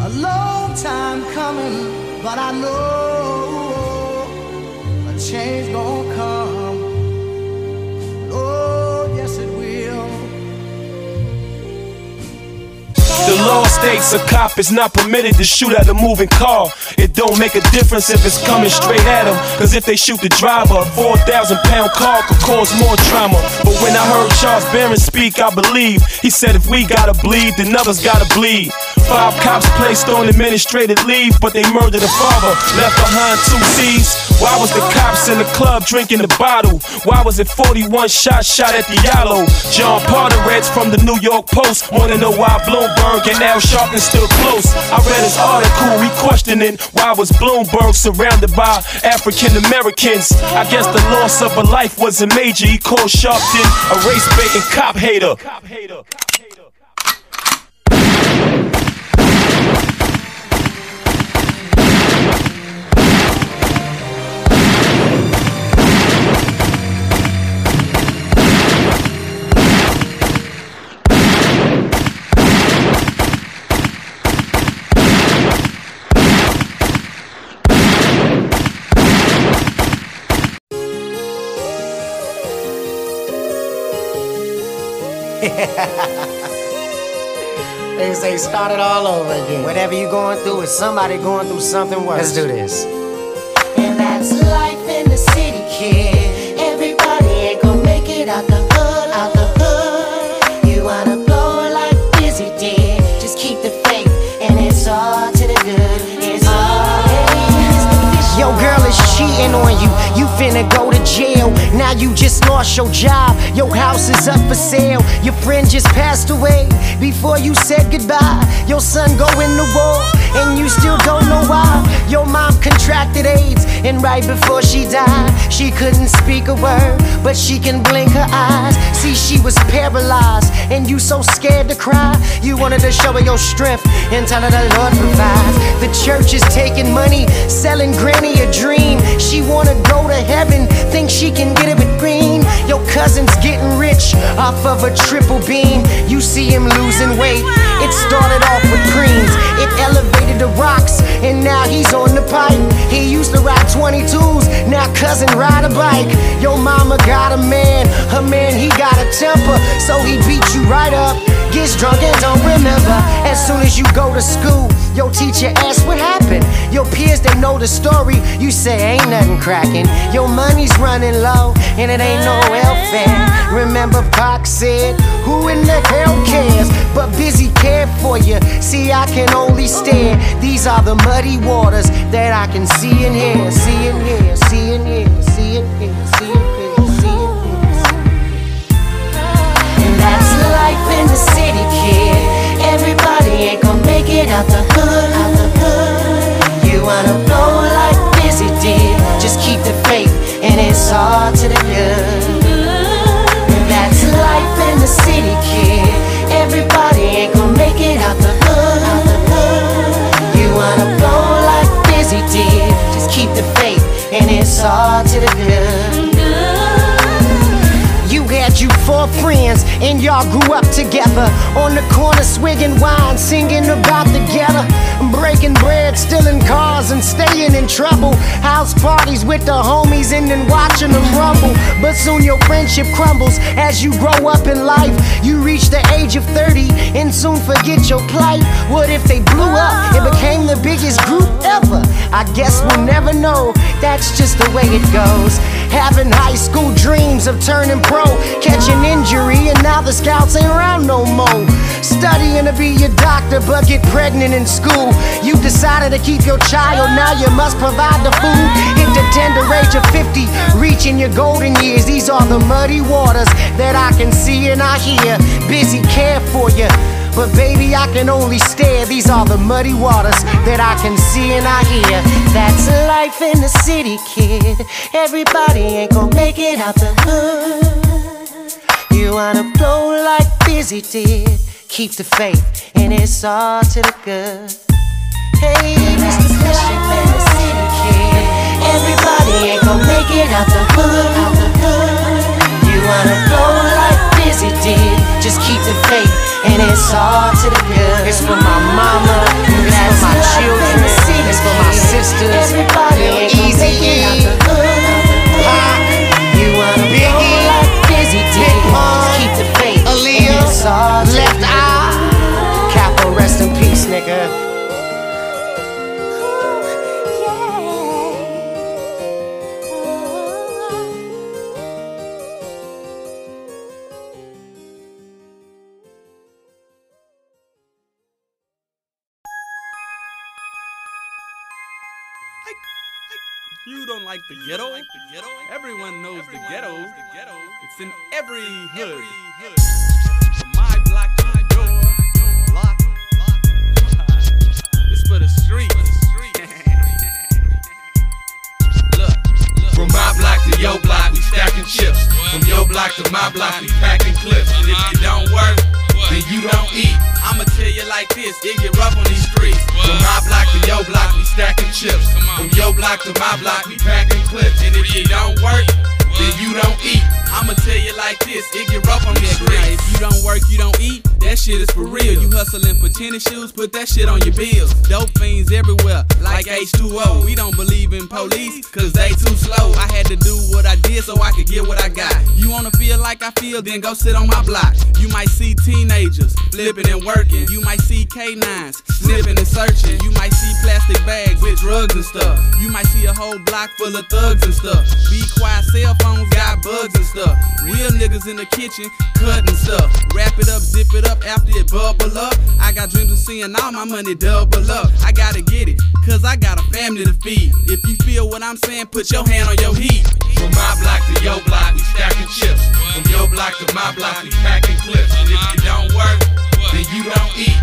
a long time coming, but I know a change gonna come. The law states a cop is not permitted to shoot at a moving car. It don't make a difference if it's coming straight at him. Cause if they shoot the driver, a 4,000 pound car could cause more trauma. But when I heard Charles Barron speak, I believe. He said if we gotta bleed, then others gotta bleed. Five cops placed on administrative leave, but they murdered a father, left behind two C's. Why was the cops in the club drinking the bottle? Why was it 41 shots shot at the Diallo? John Podhoretz from the New York Post wanna know why Bloomberg and Al Sharpton still close. I read his article, he questioning why was Bloomberg surrounded by African Americans. I guess the loss of a life wasn't major. He called Sharpton a race baiting cop hater. They say start it all over again. Whatever you're going through is somebody going through something worse. Let's do this. And that's life in the city, kid. Finna go to jail. Now you just lost your job. Your house is up for sale. Your friend just passed away. Before you said goodbye, your son go in the war, and you still don't know why. Your mom contracted AIDS, and right before she died, she couldn't speak a word, but she can blink her eyes. See, she was paralyzed, and you so scared to cry. You wanted to show her your strength and tell her the Lord provides. The church is taking money, selling granny a dream. She wanna go to heaven, think she can get it with green. Your cousin's getting rich off of a triple beam. You see him losing weight. It started off with creams. It elevated the rocks, and now he's on the pipe. He used to ride 22s, now cousin ride a bike. Your mama got a man, her man he got a temper, so he beat you right up. Gets drunk and don't remember. As soon as you go to school, your teacher asks what happened. Your peers they know the story. You say ain't nothing cracking. Your money's running low, and it ain't no welfare. Remember Pac said, Who in the hell cares? But busy care for you. See, I can only stare. These are the muddy waters that I can see and hear, see and hear, see and hear, see and hear, see and hear, life in the city, kid. Everybody ain't gonna make it out the hood. Out the hood. You wanna blow it's all to the good. That's life in the city, kid. Everybody ain't make it out the hood. You wanna like did. Just keep the faith, and it's all to the good. You had you four friends and y'all grew up together on the corner swigging wine, singing about together, breaking bread, stealing cars and staying in trouble. House parties with the homies and then watching them rumble. But soon your friendship crumbles as you grow up in life. You reach the age of 30 and soon forget your plight. What if they blew up? It became the biggest group ever. I guess we'll never know. That's just the way it goes. Having high school dreams of turning pro, catching injury, and now the scouts ain't around no more. Studying to be your doctor, but get pregnant in school. You decided to keep your child, now you must provide the food. Hit the tender age of 50, reaching your golden years. These are the muddy waters that I can see and I hear. Busy care for you. But baby, I can only stare. These are the muddy waters that I can see and I hear. That's life in the city, kid. Everybody ain't gonna make it out the hood. You wanna blow like Busy did. Keep the faith, and it's all to the good. Hey, Mr. Bishop in the city, kid. Everybody ain't gonna make it out the hood. Out the hood. You wanna blow like Busy did. Just keep the faith, and it's all to the good. It's for my mama, it's for my children, it's for my sisters. Everybody ain't gonna make it out the hood. Nigga. You don't like the ghetto? Everyone knows the ghetto. It's in every hood. From my block to your block. For the street. Look, from my block to your block, we stacking chips. From your block to my block, we packing clips. And if you don't work, then you don't eat. I'ma tell you like this, it get rough on these streets. From my block to your block, we stacking chips. From your block to my block, we packing clips. And if you don't work, then you don't eat. I'ma tell you like this, it get rough on these streets. If you don't work, you don't eat. That shit is for real. You hustling for tennis shoes, put that shit on your bills. Dope fiends everywhere, like H2O. We don't believe in police, cause they too slow. I had to do what I did so I could get what I got. You wanna feel like I feel, then go sit on my block. You might see teenagers flipping and working. You might see K9s sniffing and searching. You might see plastic bags with drugs and stuff. You might see a whole block full of thugs and stuff. Be quiet, cell phones got bugs and stuff. Real niggas in the kitchen cutting stuff. Wrap it up, zip it up after it bubble up. I got dreams of seeing all my money double up. I gotta get it, cause I got a family to feed. If you feel what I'm saying, put your hand on your heat. From my block to your block, we stacking chips. From your block to my block, we packing clips. And if you don't work, then you don't eat.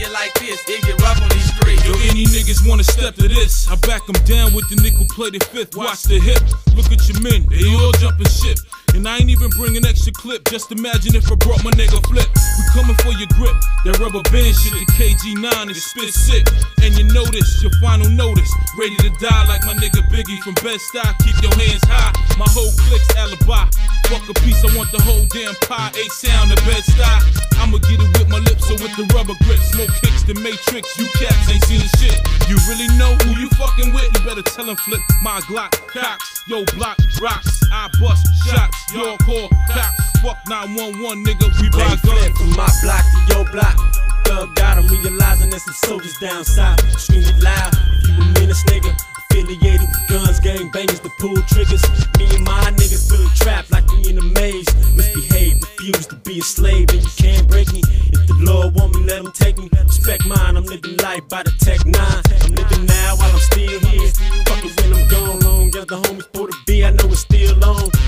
You like this, it get rough on these streets. Yo, any niggas wanna step to this. I back them down with the nickel plated fifth. Watch the hip. Look at your men, they all jumping ship. And I ain't even bring an extra clip. Just imagine if I brought my nigga flip. We coming for your grip. That rubber band shit, the KG9 is spit sick. And you notice, your final notice. Ready to die like my nigga Biggie from Bed-Stuy. Keep your hands high. My whole clique's alibi. Fuck a piece, I want the whole damn pie. A sound, the Bed-Stuy. I'ma get it with my lips or with the rubber grip. Smoke kicks, the Matrix. You cats ain't seen the shit. You really know who you fucking with? You better tell him flip my Glock. Cox, yo, block, rocks. I bust shots. Your call, cops. Fuck 911, nigga. We buy guns. from my block to your block. Thug got 'em realizing there's some soldiers down south. Scream it loud if you a menace, nigga. Affiliated with guns, gang bangers, the pull triggers. Me and my niggas feel trapped like we in a maze. Misbehave, refuse to be a slave, and you can't break me. If the Lord want me, let him take me. Respect mine, I'm living life by the tech nine. I'm living now while I'm still here. Fuck it when I'm gone, long as the homies pour the beer, I know it's still on.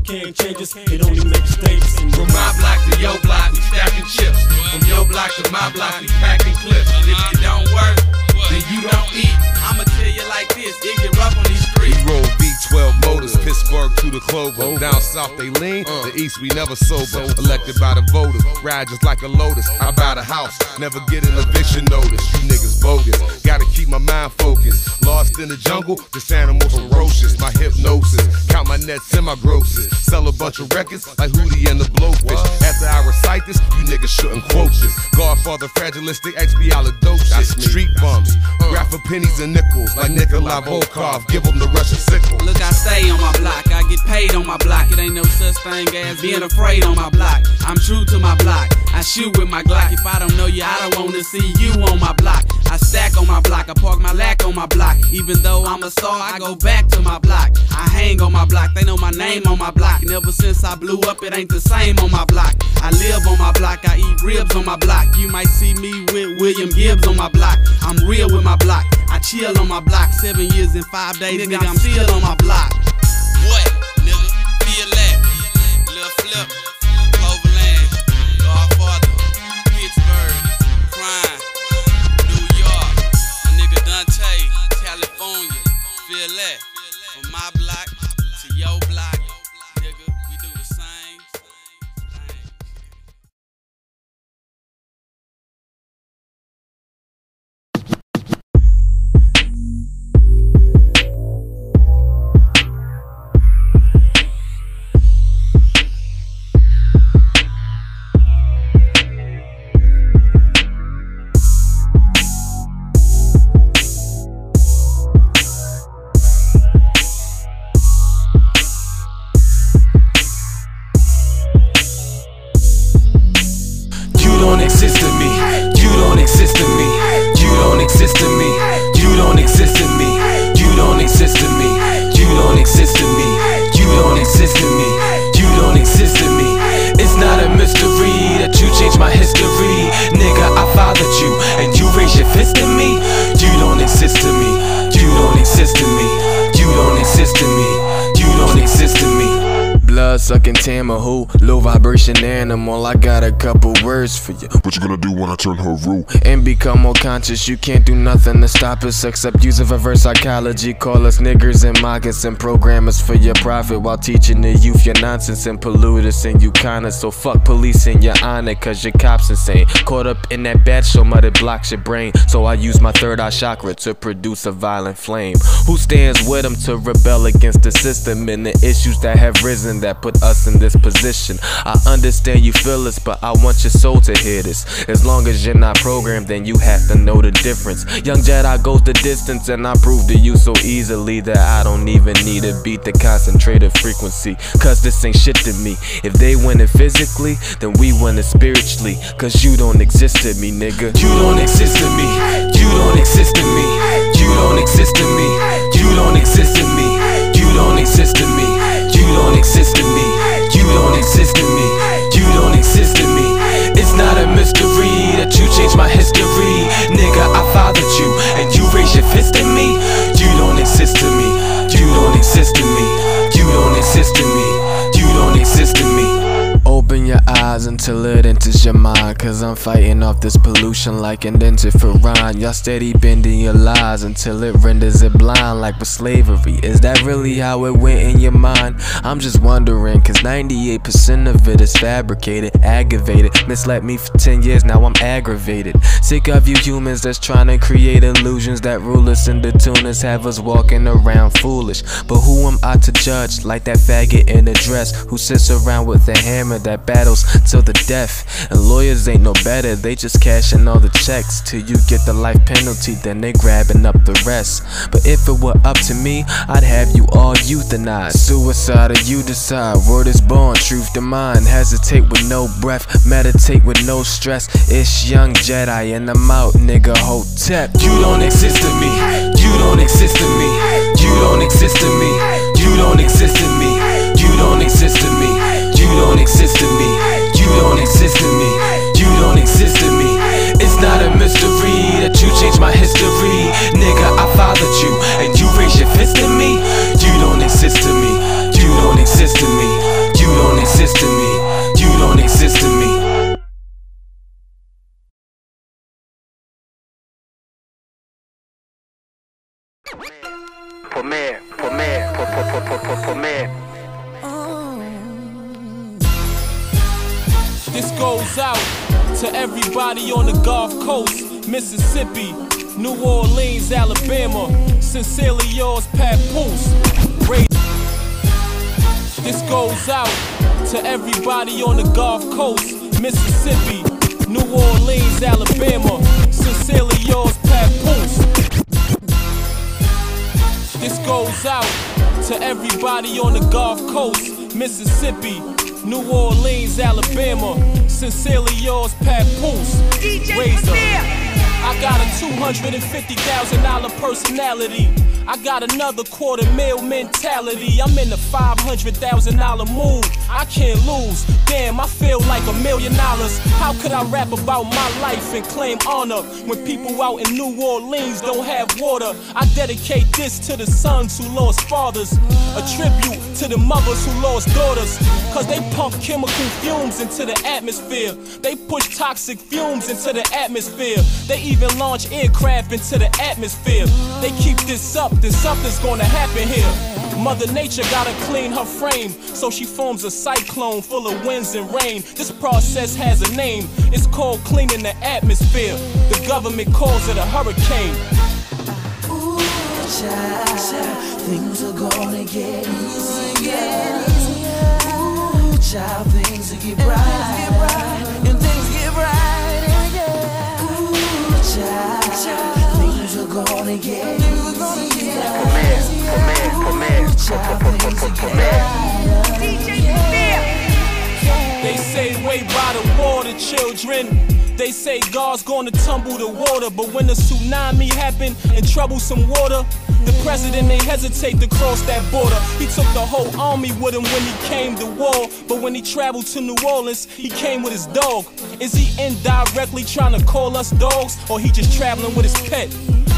Want. Can't change us, it only makes mistakes. From my block to your block, we stacking chips. From your block to my block, we packing clips. If it don't work, then you don't eat. I'ma tell you like this, it Pittsburgh to the Clover. Down south they lean, the east we never sober. Elected by the voters, ride just like a lotus. I buy the house, never get an eviction notice. You niggas bogus, gotta keep my mind focused. Lost in the jungle, this animal ferocious. My hypnosis, count my nets and my grosses. Sell a bunch of records like Hootie and the Blowfish. After I recite this, you niggas shouldn't quote this. Godfather, fragilistic, expialidocious. Street bums, rap for pennies and nickels like Nikolai Volkov. Give them the Russian sickle. Look, I stay on my block. I get paid on my block. It ain't no such thing as being afraid on my block. I'm true to my block. I shoot with my Glock. If I don't know you, I don't wanna see you on my block. I stack on my block. I park my lack on my block. Even though I'm a star, I go back to my block. I hang on my block. They know my name on my block. And ever since I blew up, it ain't the same on my block. I live on my block. I eat ribs on my block. You might see me with William Gibbs on my block. I'm real with my block. I chill on my block. Seven years and five days, nigga, I'm still on my block. Animal. I got a couple words for you. What you gonna do when I turn her root? and become more conscious. You can't do nothing to stop us except use of reverse psychology. Call us niggers and mockers and programmers for your profit while teaching the youth your nonsense and pollute us and you kinda. So fuck police and your honor, cause your cops insane. Caught up in that bad show, mud it blocks your brain. So I use my third eye chakra to produce a violent flame. Who stands with them to rebel against the system and the issues that have risen that put us in this position? I understand you feel this, but I want your soul to hear this. As long as you're not programmed, then you have to know the difference. Young Jedi goes the distance, and I prove to you so easily that I don't even need to beat the concentrated frequency. Cause this ain't shit to me. If they win it physically, then we win it spiritually. Cause you don't exist to me, nigga. You don't exist to me. You don't exist to me. You don't exist to me. You don't exist to me. You don't exist to me. You don't exist to me. You don't exist to me. You don't exist to me. It's not a mystery that you changed my history. Nigga, I fathered you and you raised your fist at me. You don't exist to me. You don't exist to me. You don't exist to me. You don't exist to me. Open your eyes until it enters your mind. Cause I'm fighting off this pollution like an interferon. Y'all steady bending your lies until it renders it blind like with slavery. Is that really how it went in your mind? I'm just wondering, cause 98% of it is fabricated, aggravated. Misled me for 10 years, now I'm aggravated. Sick of you humans that's trying to create illusions that rule us and detune us, have us walking around foolish. But who am I to judge? Like that faggot in a dress who sits around with a hammer that battles till the death. And lawyers ain't no better, they just cashing all the checks till you get the life penalty, then they grabbing up the rest. But if it were up to me, I'd have you all euthanized. Suicide or you decide, word is born, truth to mind. Hesitate with no breath, meditate with no stress. It's young Jedi and I'm out, nigga, hotep. You don't exist to me. You don't exist to me. You don't exist to me. You don't exist to me. You don't exist to me. You don't exist to me. You don't exist to me. You don't exist to me. It's not a mystery that you changed my history. Nigga, I fathered you and you raise your fist at me. You don't exist to me. You don't exist to me. You don't exist to me. You don't exist to me. Everybody on the Gulf Coast, Mississippi, New Orleans, Alabama. Sincerely yours, Papoose. Ray- This goes out to everybody on the Gulf Coast, Mississippi, New Orleans, Alabama. Sincerely yours, Pat Papoose. This goes out to everybody on the Gulf Coast, Mississippi, New Orleans, Alabama. Sincerely yours, Papoose. Razor. I got a $250,000 personality. I got another quarter mil mentality. I'm in the $500,000 mood. I can't lose. Damn, I feel like a million dollars. How could I rap about my life and claim honor when people out in New Orleans don't have water? I dedicate this to the sons who lost fathers. A tribute to the mothers who lost daughters. Cause they pump chemical fumes into the atmosphere. They push toxic fumes into the atmosphere. They even launch aircraft into the atmosphere. They keep this up, then something's gonna happen here. Mother Nature gotta clean her frame, so she forms a cyclone full of winds and rain. This process has a name, it's called cleaning the atmosphere. The government calls it a hurricane. Ooh, child, things are gonna get easier. Ooh, child, things will get bright. And things get bright. Ooh, child, gonna get easier. They say wait by the water, children. They say God's gonna tumble the water, but when the tsunami happened and troublesome water, the president ain't hesitate to cross that border. He took the whole army with him when he came to war, but when he traveled to New Orleans, he came with his dog. Is he indirectly trying to call us dogs, or he just traveling with his pet?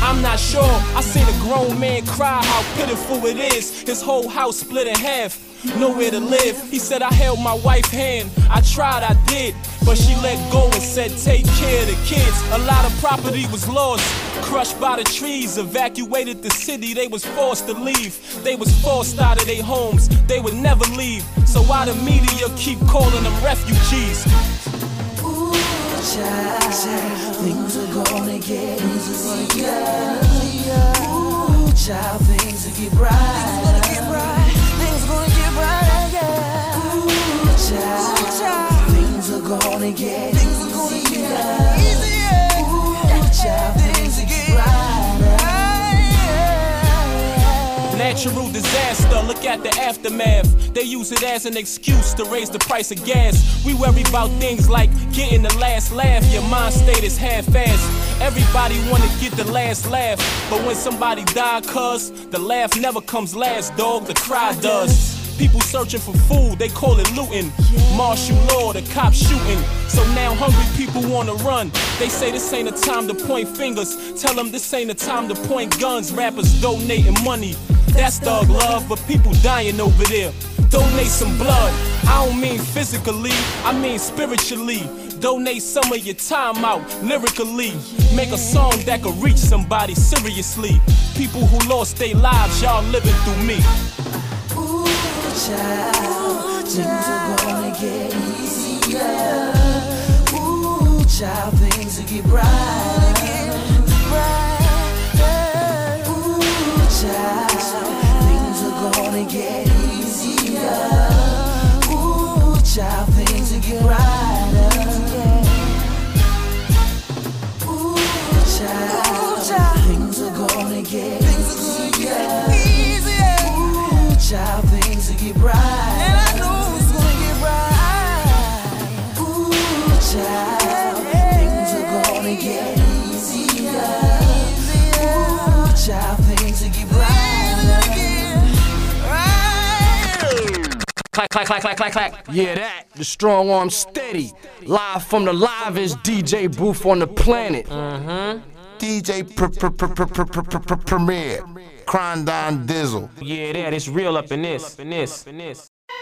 I'm not sure. I seen a grown man cry how pitiful it is. His whole house split in half. Nowhere to live. He said I held my wife's hand. I tried, I did. But she let go and said, take care of the kids. A lot of property was lost. Crushed by the trees, evacuated the city. They was forced to leave. They was forced out of their homes. They would never leave. So why the media keep calling them refugees? Child, things are gonna get easier. Ooh, child, things will get bright. Things gonna get bright, yeah. Ooh, child, things are gonna get easier. Ooh, child, Natural disaster, look at the aftermath. They use it as an excuse to raise the price of gas. We worry about things like getting the last laugh. Your mind state is half-assed. Everybody wanna get the last laugh, but when somebody die, cuz the laugh never comes last, dog. The cry does. People searching for food, they call it looting. Martial law, the cops shooting. So now hungry people wanna run. They say this ain't a time to point fingers. Tell them this ain't a time to point guns. Rappers donating money. That's thug love, but people dying over there. donate some blood. I don't mean physically, I mean spiritually. Donate some of your time out lyrically. Make a song that could reach somebody seriously. People who lost their lives, y'all living through me. Child, things are gonna get easier. Ooh, child, things will get brighter. Ooh, child, things are gonna get easier. Ooh, child, things will get brighter. Ooh, child, things are gonna get easier. Ooh, child, Clack, clack, clack, clack, clack, clack. Yeah, that. The strong arm steady. Live from the live is DJ Booth on the planet. Mm-hmm. DJ Premier. Crondon Dizzle. Yeah, that. It's real up in this. In this. In this.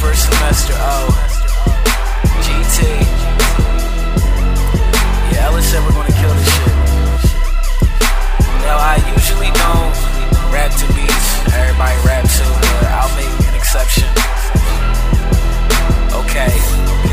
First semester oh. O. GT. Yeah, Ellis said we're gonna kill this shit. I usually don't rap to beats. Everybody rap to, but I'll make an exception. Okay.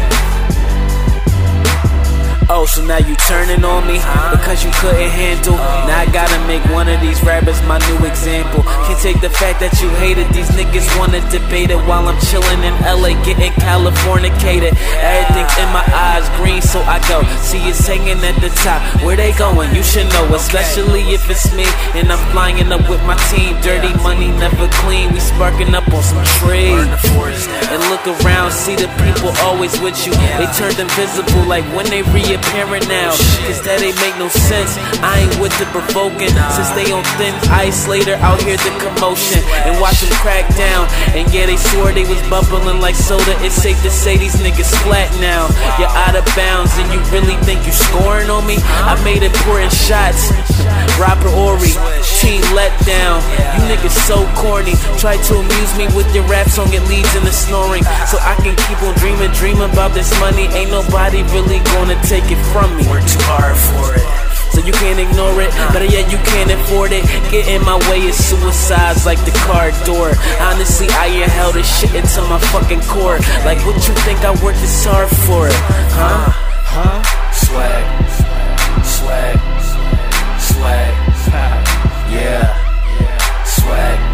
Oh, so now you turning on me because you couldn't handle. Now I gotta make one of these rappers my new example. Can't take the fact that you hated these niggas wanna debate it while I'm chilling in LA getting Californicated. Everything's in my eyes green, so I go. See it's hanging at the top. Where they going? You should know, especially if it's me and I'm flying up with my team. Dirty money never clean. We sparking up on some trees. And look around, see the people always with you. They turned invisible like when they reappearing now. Cause that ain't make no sense. I ain't with the provoking. Since they on thin ice later out here the commotion. And watch them crack down. And yeah, they swore they was bubbling like soda. It's safe to say these niggas flat now. You're out of bounds and you really think you scoring on me? I made important shots. Robert Horry, team let down. You niggas so corny. Try to amuse me with your rap song, it leads into snoring. So I can keep on dreaming, dream about this money. Ain't nobody really gonna take it from me. Work too hard for it. So you can't ignore it, better yet you can't afford it. Get in my way is suicides like the car door. Honestly, I inhale this shit into my fucking core. Like what you think I worked this hard for? Huh? Huh? Swag, swag, swag. Yeah, swag.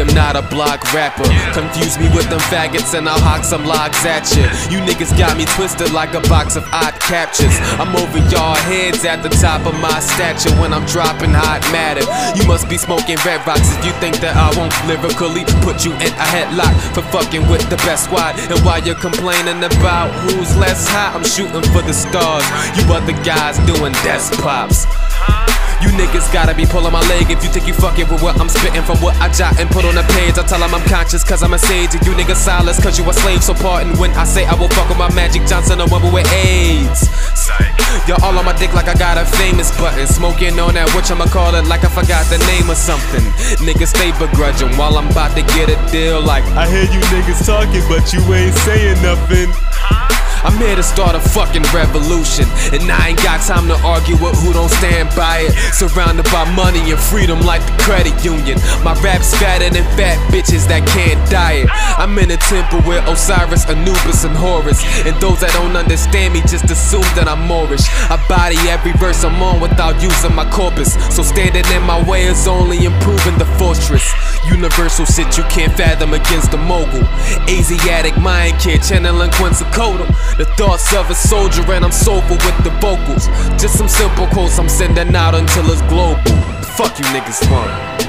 Am not a block rapper. Confuse me with them faggots and I'll hawk some logs at you. You niggas got me twisted like a box of odd captures. I'm over y'all heads at the top of my stature when I'm dropping hot matter. You must be smoking red rocks if you think that I won't lyrically put you in a headlock for fucking with the best squad. And while you're complaining about who's less hot, I'm shooting for the stars. You other guys doing desk pops. You niggas gotta be pulling my leg if you think you fucking with what I'm spitting from what I jot and put on the page. I tell them I'm conscious cause I'm a sage and you niggas silence cause you a slave. So pardon when I say I will fuck with my Magic Johnson or woman with AIDS. Y'all all on my dick like I got a famous button. Smoking on that whatchamacallit like I forgot the name or something. Niggas stay begrudging while I'm about to get a deal like I hear you niggas talking but you ain't saying nothing. I'm here to start a fucking revolution. And I ain't got time to argue with who don't stand by it. Surrounded by money and freedom like the credit union. My rap's fatter than fat bitches that can't diet. I'm in a temple where Osiris, Anubis, and Horus. And those that don't understand me just assume that I'm Moorish. I body every verse I'm on without using my corpus. So standing in my way is only improving the fortress. Universal shit you can't fathom against a mogul. Asiatic mind kid channeling Quetzalcoatl. The thoughts of a soldier and I'm sober with the vocals. Just some simple quotes I'm sending out until it's global. Fuck you niggas?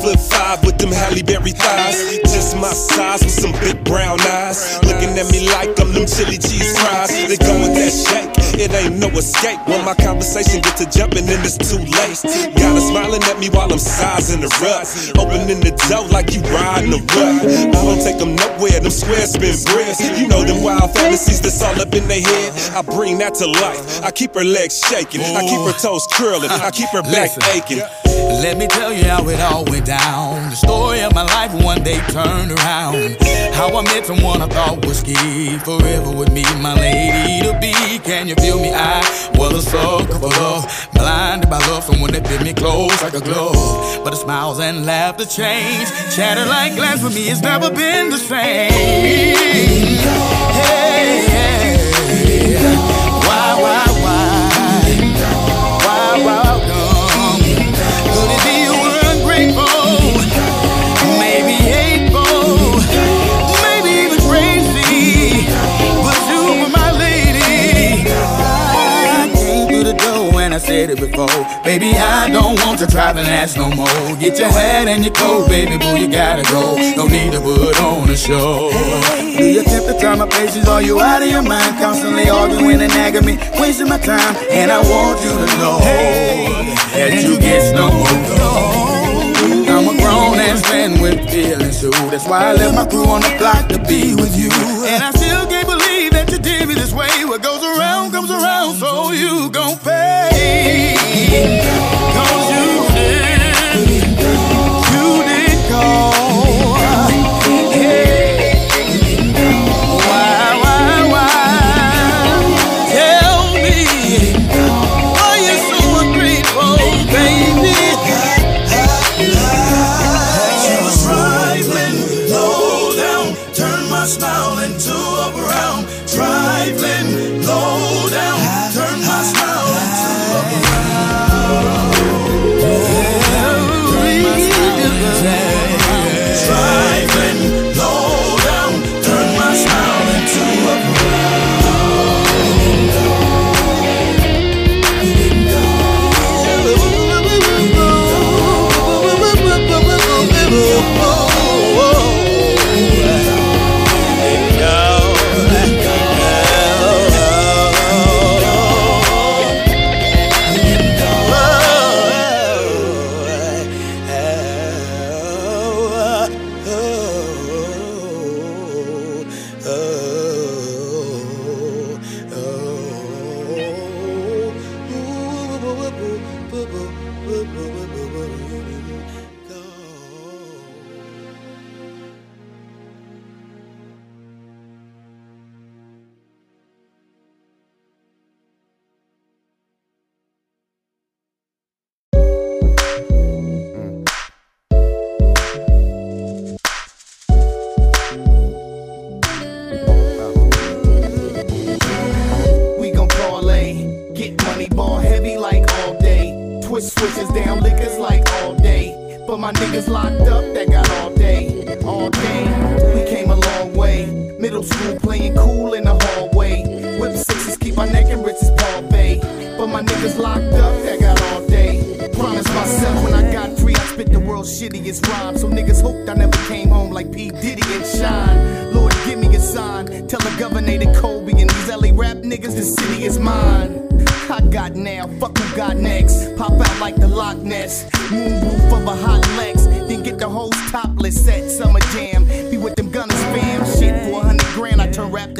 Foot five with them Halle Berry thighs. Just my size with some big brown eyes. Looking at me like I'm them chili cheese fries. They go with that shake, it ain't no escape. When my conversation gets to jumping, then it's too late. Got her smiling at me while I'm sizing the rut. Opening the door like you riding the rut. I don't take them nowhere, them square spin bricks. You know them wild fantasies that's all up in their head. I bring that to life. I keep her legs shaking. I keep her toes curling. I keep her back aching. Let me tell you how it all went down. The story of my life one day turned around. How I met someone I thought was key. Forever with me, my lady to be. Can you feel me? I was a sucker for love. Blinded by love, someone that fit me close like a glove. But the smiles and laughter change. Shattered like glass for me, it's never been the same. Hey. Said it before. Baby, I don't want to drive and ask no more. Get your hat and your coat, baby, boy, you gotta go. No need to put on a show. Do you attempt to turn my patience? Are you out of your mind? Constantly arguing and nagging me, wasting my time. And I want you to know that you get no more. I'm a grown ass man with feelings too. That's why I left my crew on the block to be with you. And I still can't believe that you did me this way. What goes around comes around,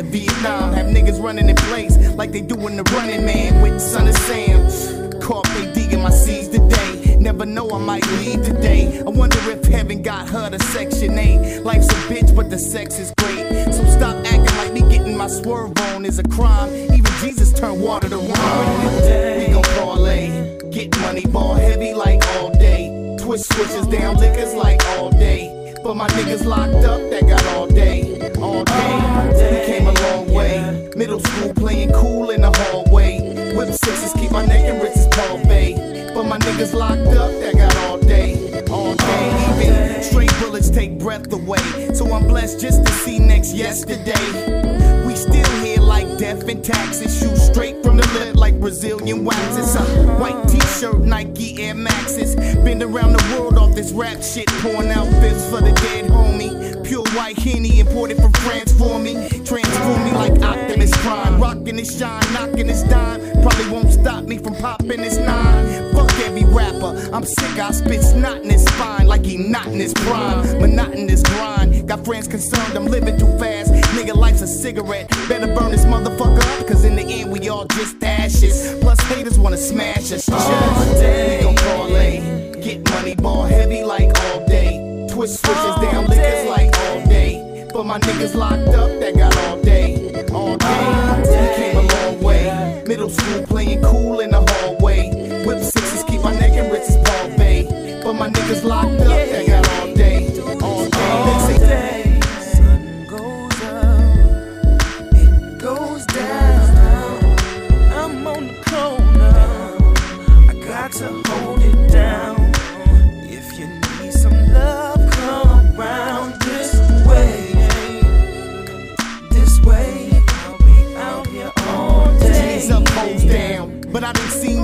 to Vietnam. Have niggas running in place like they doing the running man with Son of Sam. Caught they digging my seeds today. Never know I might leave today. I wonder if heaven got her to section 8. Life's a bitch, but the sex is great. So stop acting like me getting my swerve on is a crime. Even Jesus turned water to wine. We gon' parlay. Get money, ball heavy like all day. Twist switches down liquors like all day. But my niggas locked up, that got all day, all day. We came a long way. Middle school playing cool in the hallway. Whip sixes keep my neck and wrists Bay. But my niggas locked up, that got all day, all day. Even straight bullets take breath away. So I'm blessed just to see next yesterday. Death and taxes. Shoot straight from the lip like Brazilian waxes. A white t-shirt, Nike Air Maxes. Been around the world off this rap shit, pouring out fifths for the dead homie. Pure white Henny imported from France for me. Transform me like Optimus Prime. Rocking this shine, knocking this dime. Probably won't stop me from popping this nine. Fuck every rapper. I'm sick, I spit snot in his spine like he not in his prime. Monotonous grind. Got friends concerned I'm living too fast. Nigga life's a cigarette. Better burn this motherfucker up, cause in the end we all just ashes. Plus haters wanna smash us. Just we gon' parlay. Get money, ball heavy like all day. Twist switches down liquors like For my niggas locked up that got all day. All day. We came a long way. Middle school playing cool in the hallway. Whip sixes keep my neck and wrists Paul Bay. For my niggas locked up that got. All day.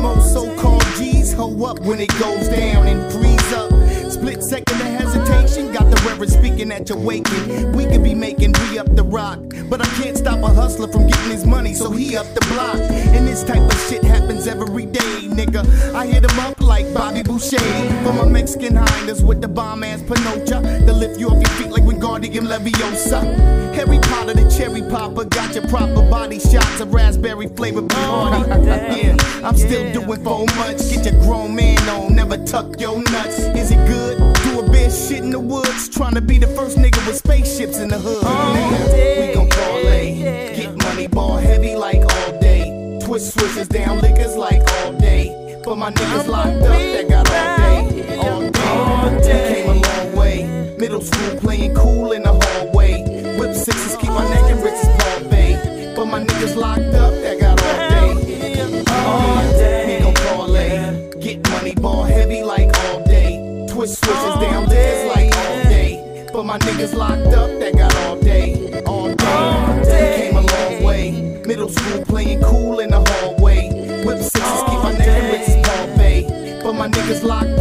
Most so-called G's hoe up when it goes down and freeze up. Split second hesitation, got the reverend speaking at your waking. We could be making re up the rock, but I can't stop a hustler from getting his money, so he up the block. And this type of shit happens every day, nigga. I hit him up like Bobby Boucher for my Mexican highness with the bomb ass panocha to lift you off your feet like Wingardium Leviosa. Harry Potter, the cherry popper, got your proper body shots of raspberry flavored Bacardi. Oh, yeah, I'm still doing so much. Get your grown man on, never tuck your nuts. Is it good? Do bitch shit in the woods, trying to be the first nigga with spaceships in the hood. Oh. Nigga, we gon' parlay, get money, ball heavy like all day. Twist switches down liquors like all day. For my niggas locked up that got all day, all day. Came a long way. Middle school playing cool in the hallway. Whip sixes keep my neck and wrists Paul Bay. For my niggas locked up that got all day, all day. We gon' parlay, get money, ball heavy like all day. Twist switches down liquors like all day. But my niggas locked up that got all day, all day. Came a long way. Middle school playing cool in the hallway. Whip sixes keep my and wrists Paul Bay. For my niggas locked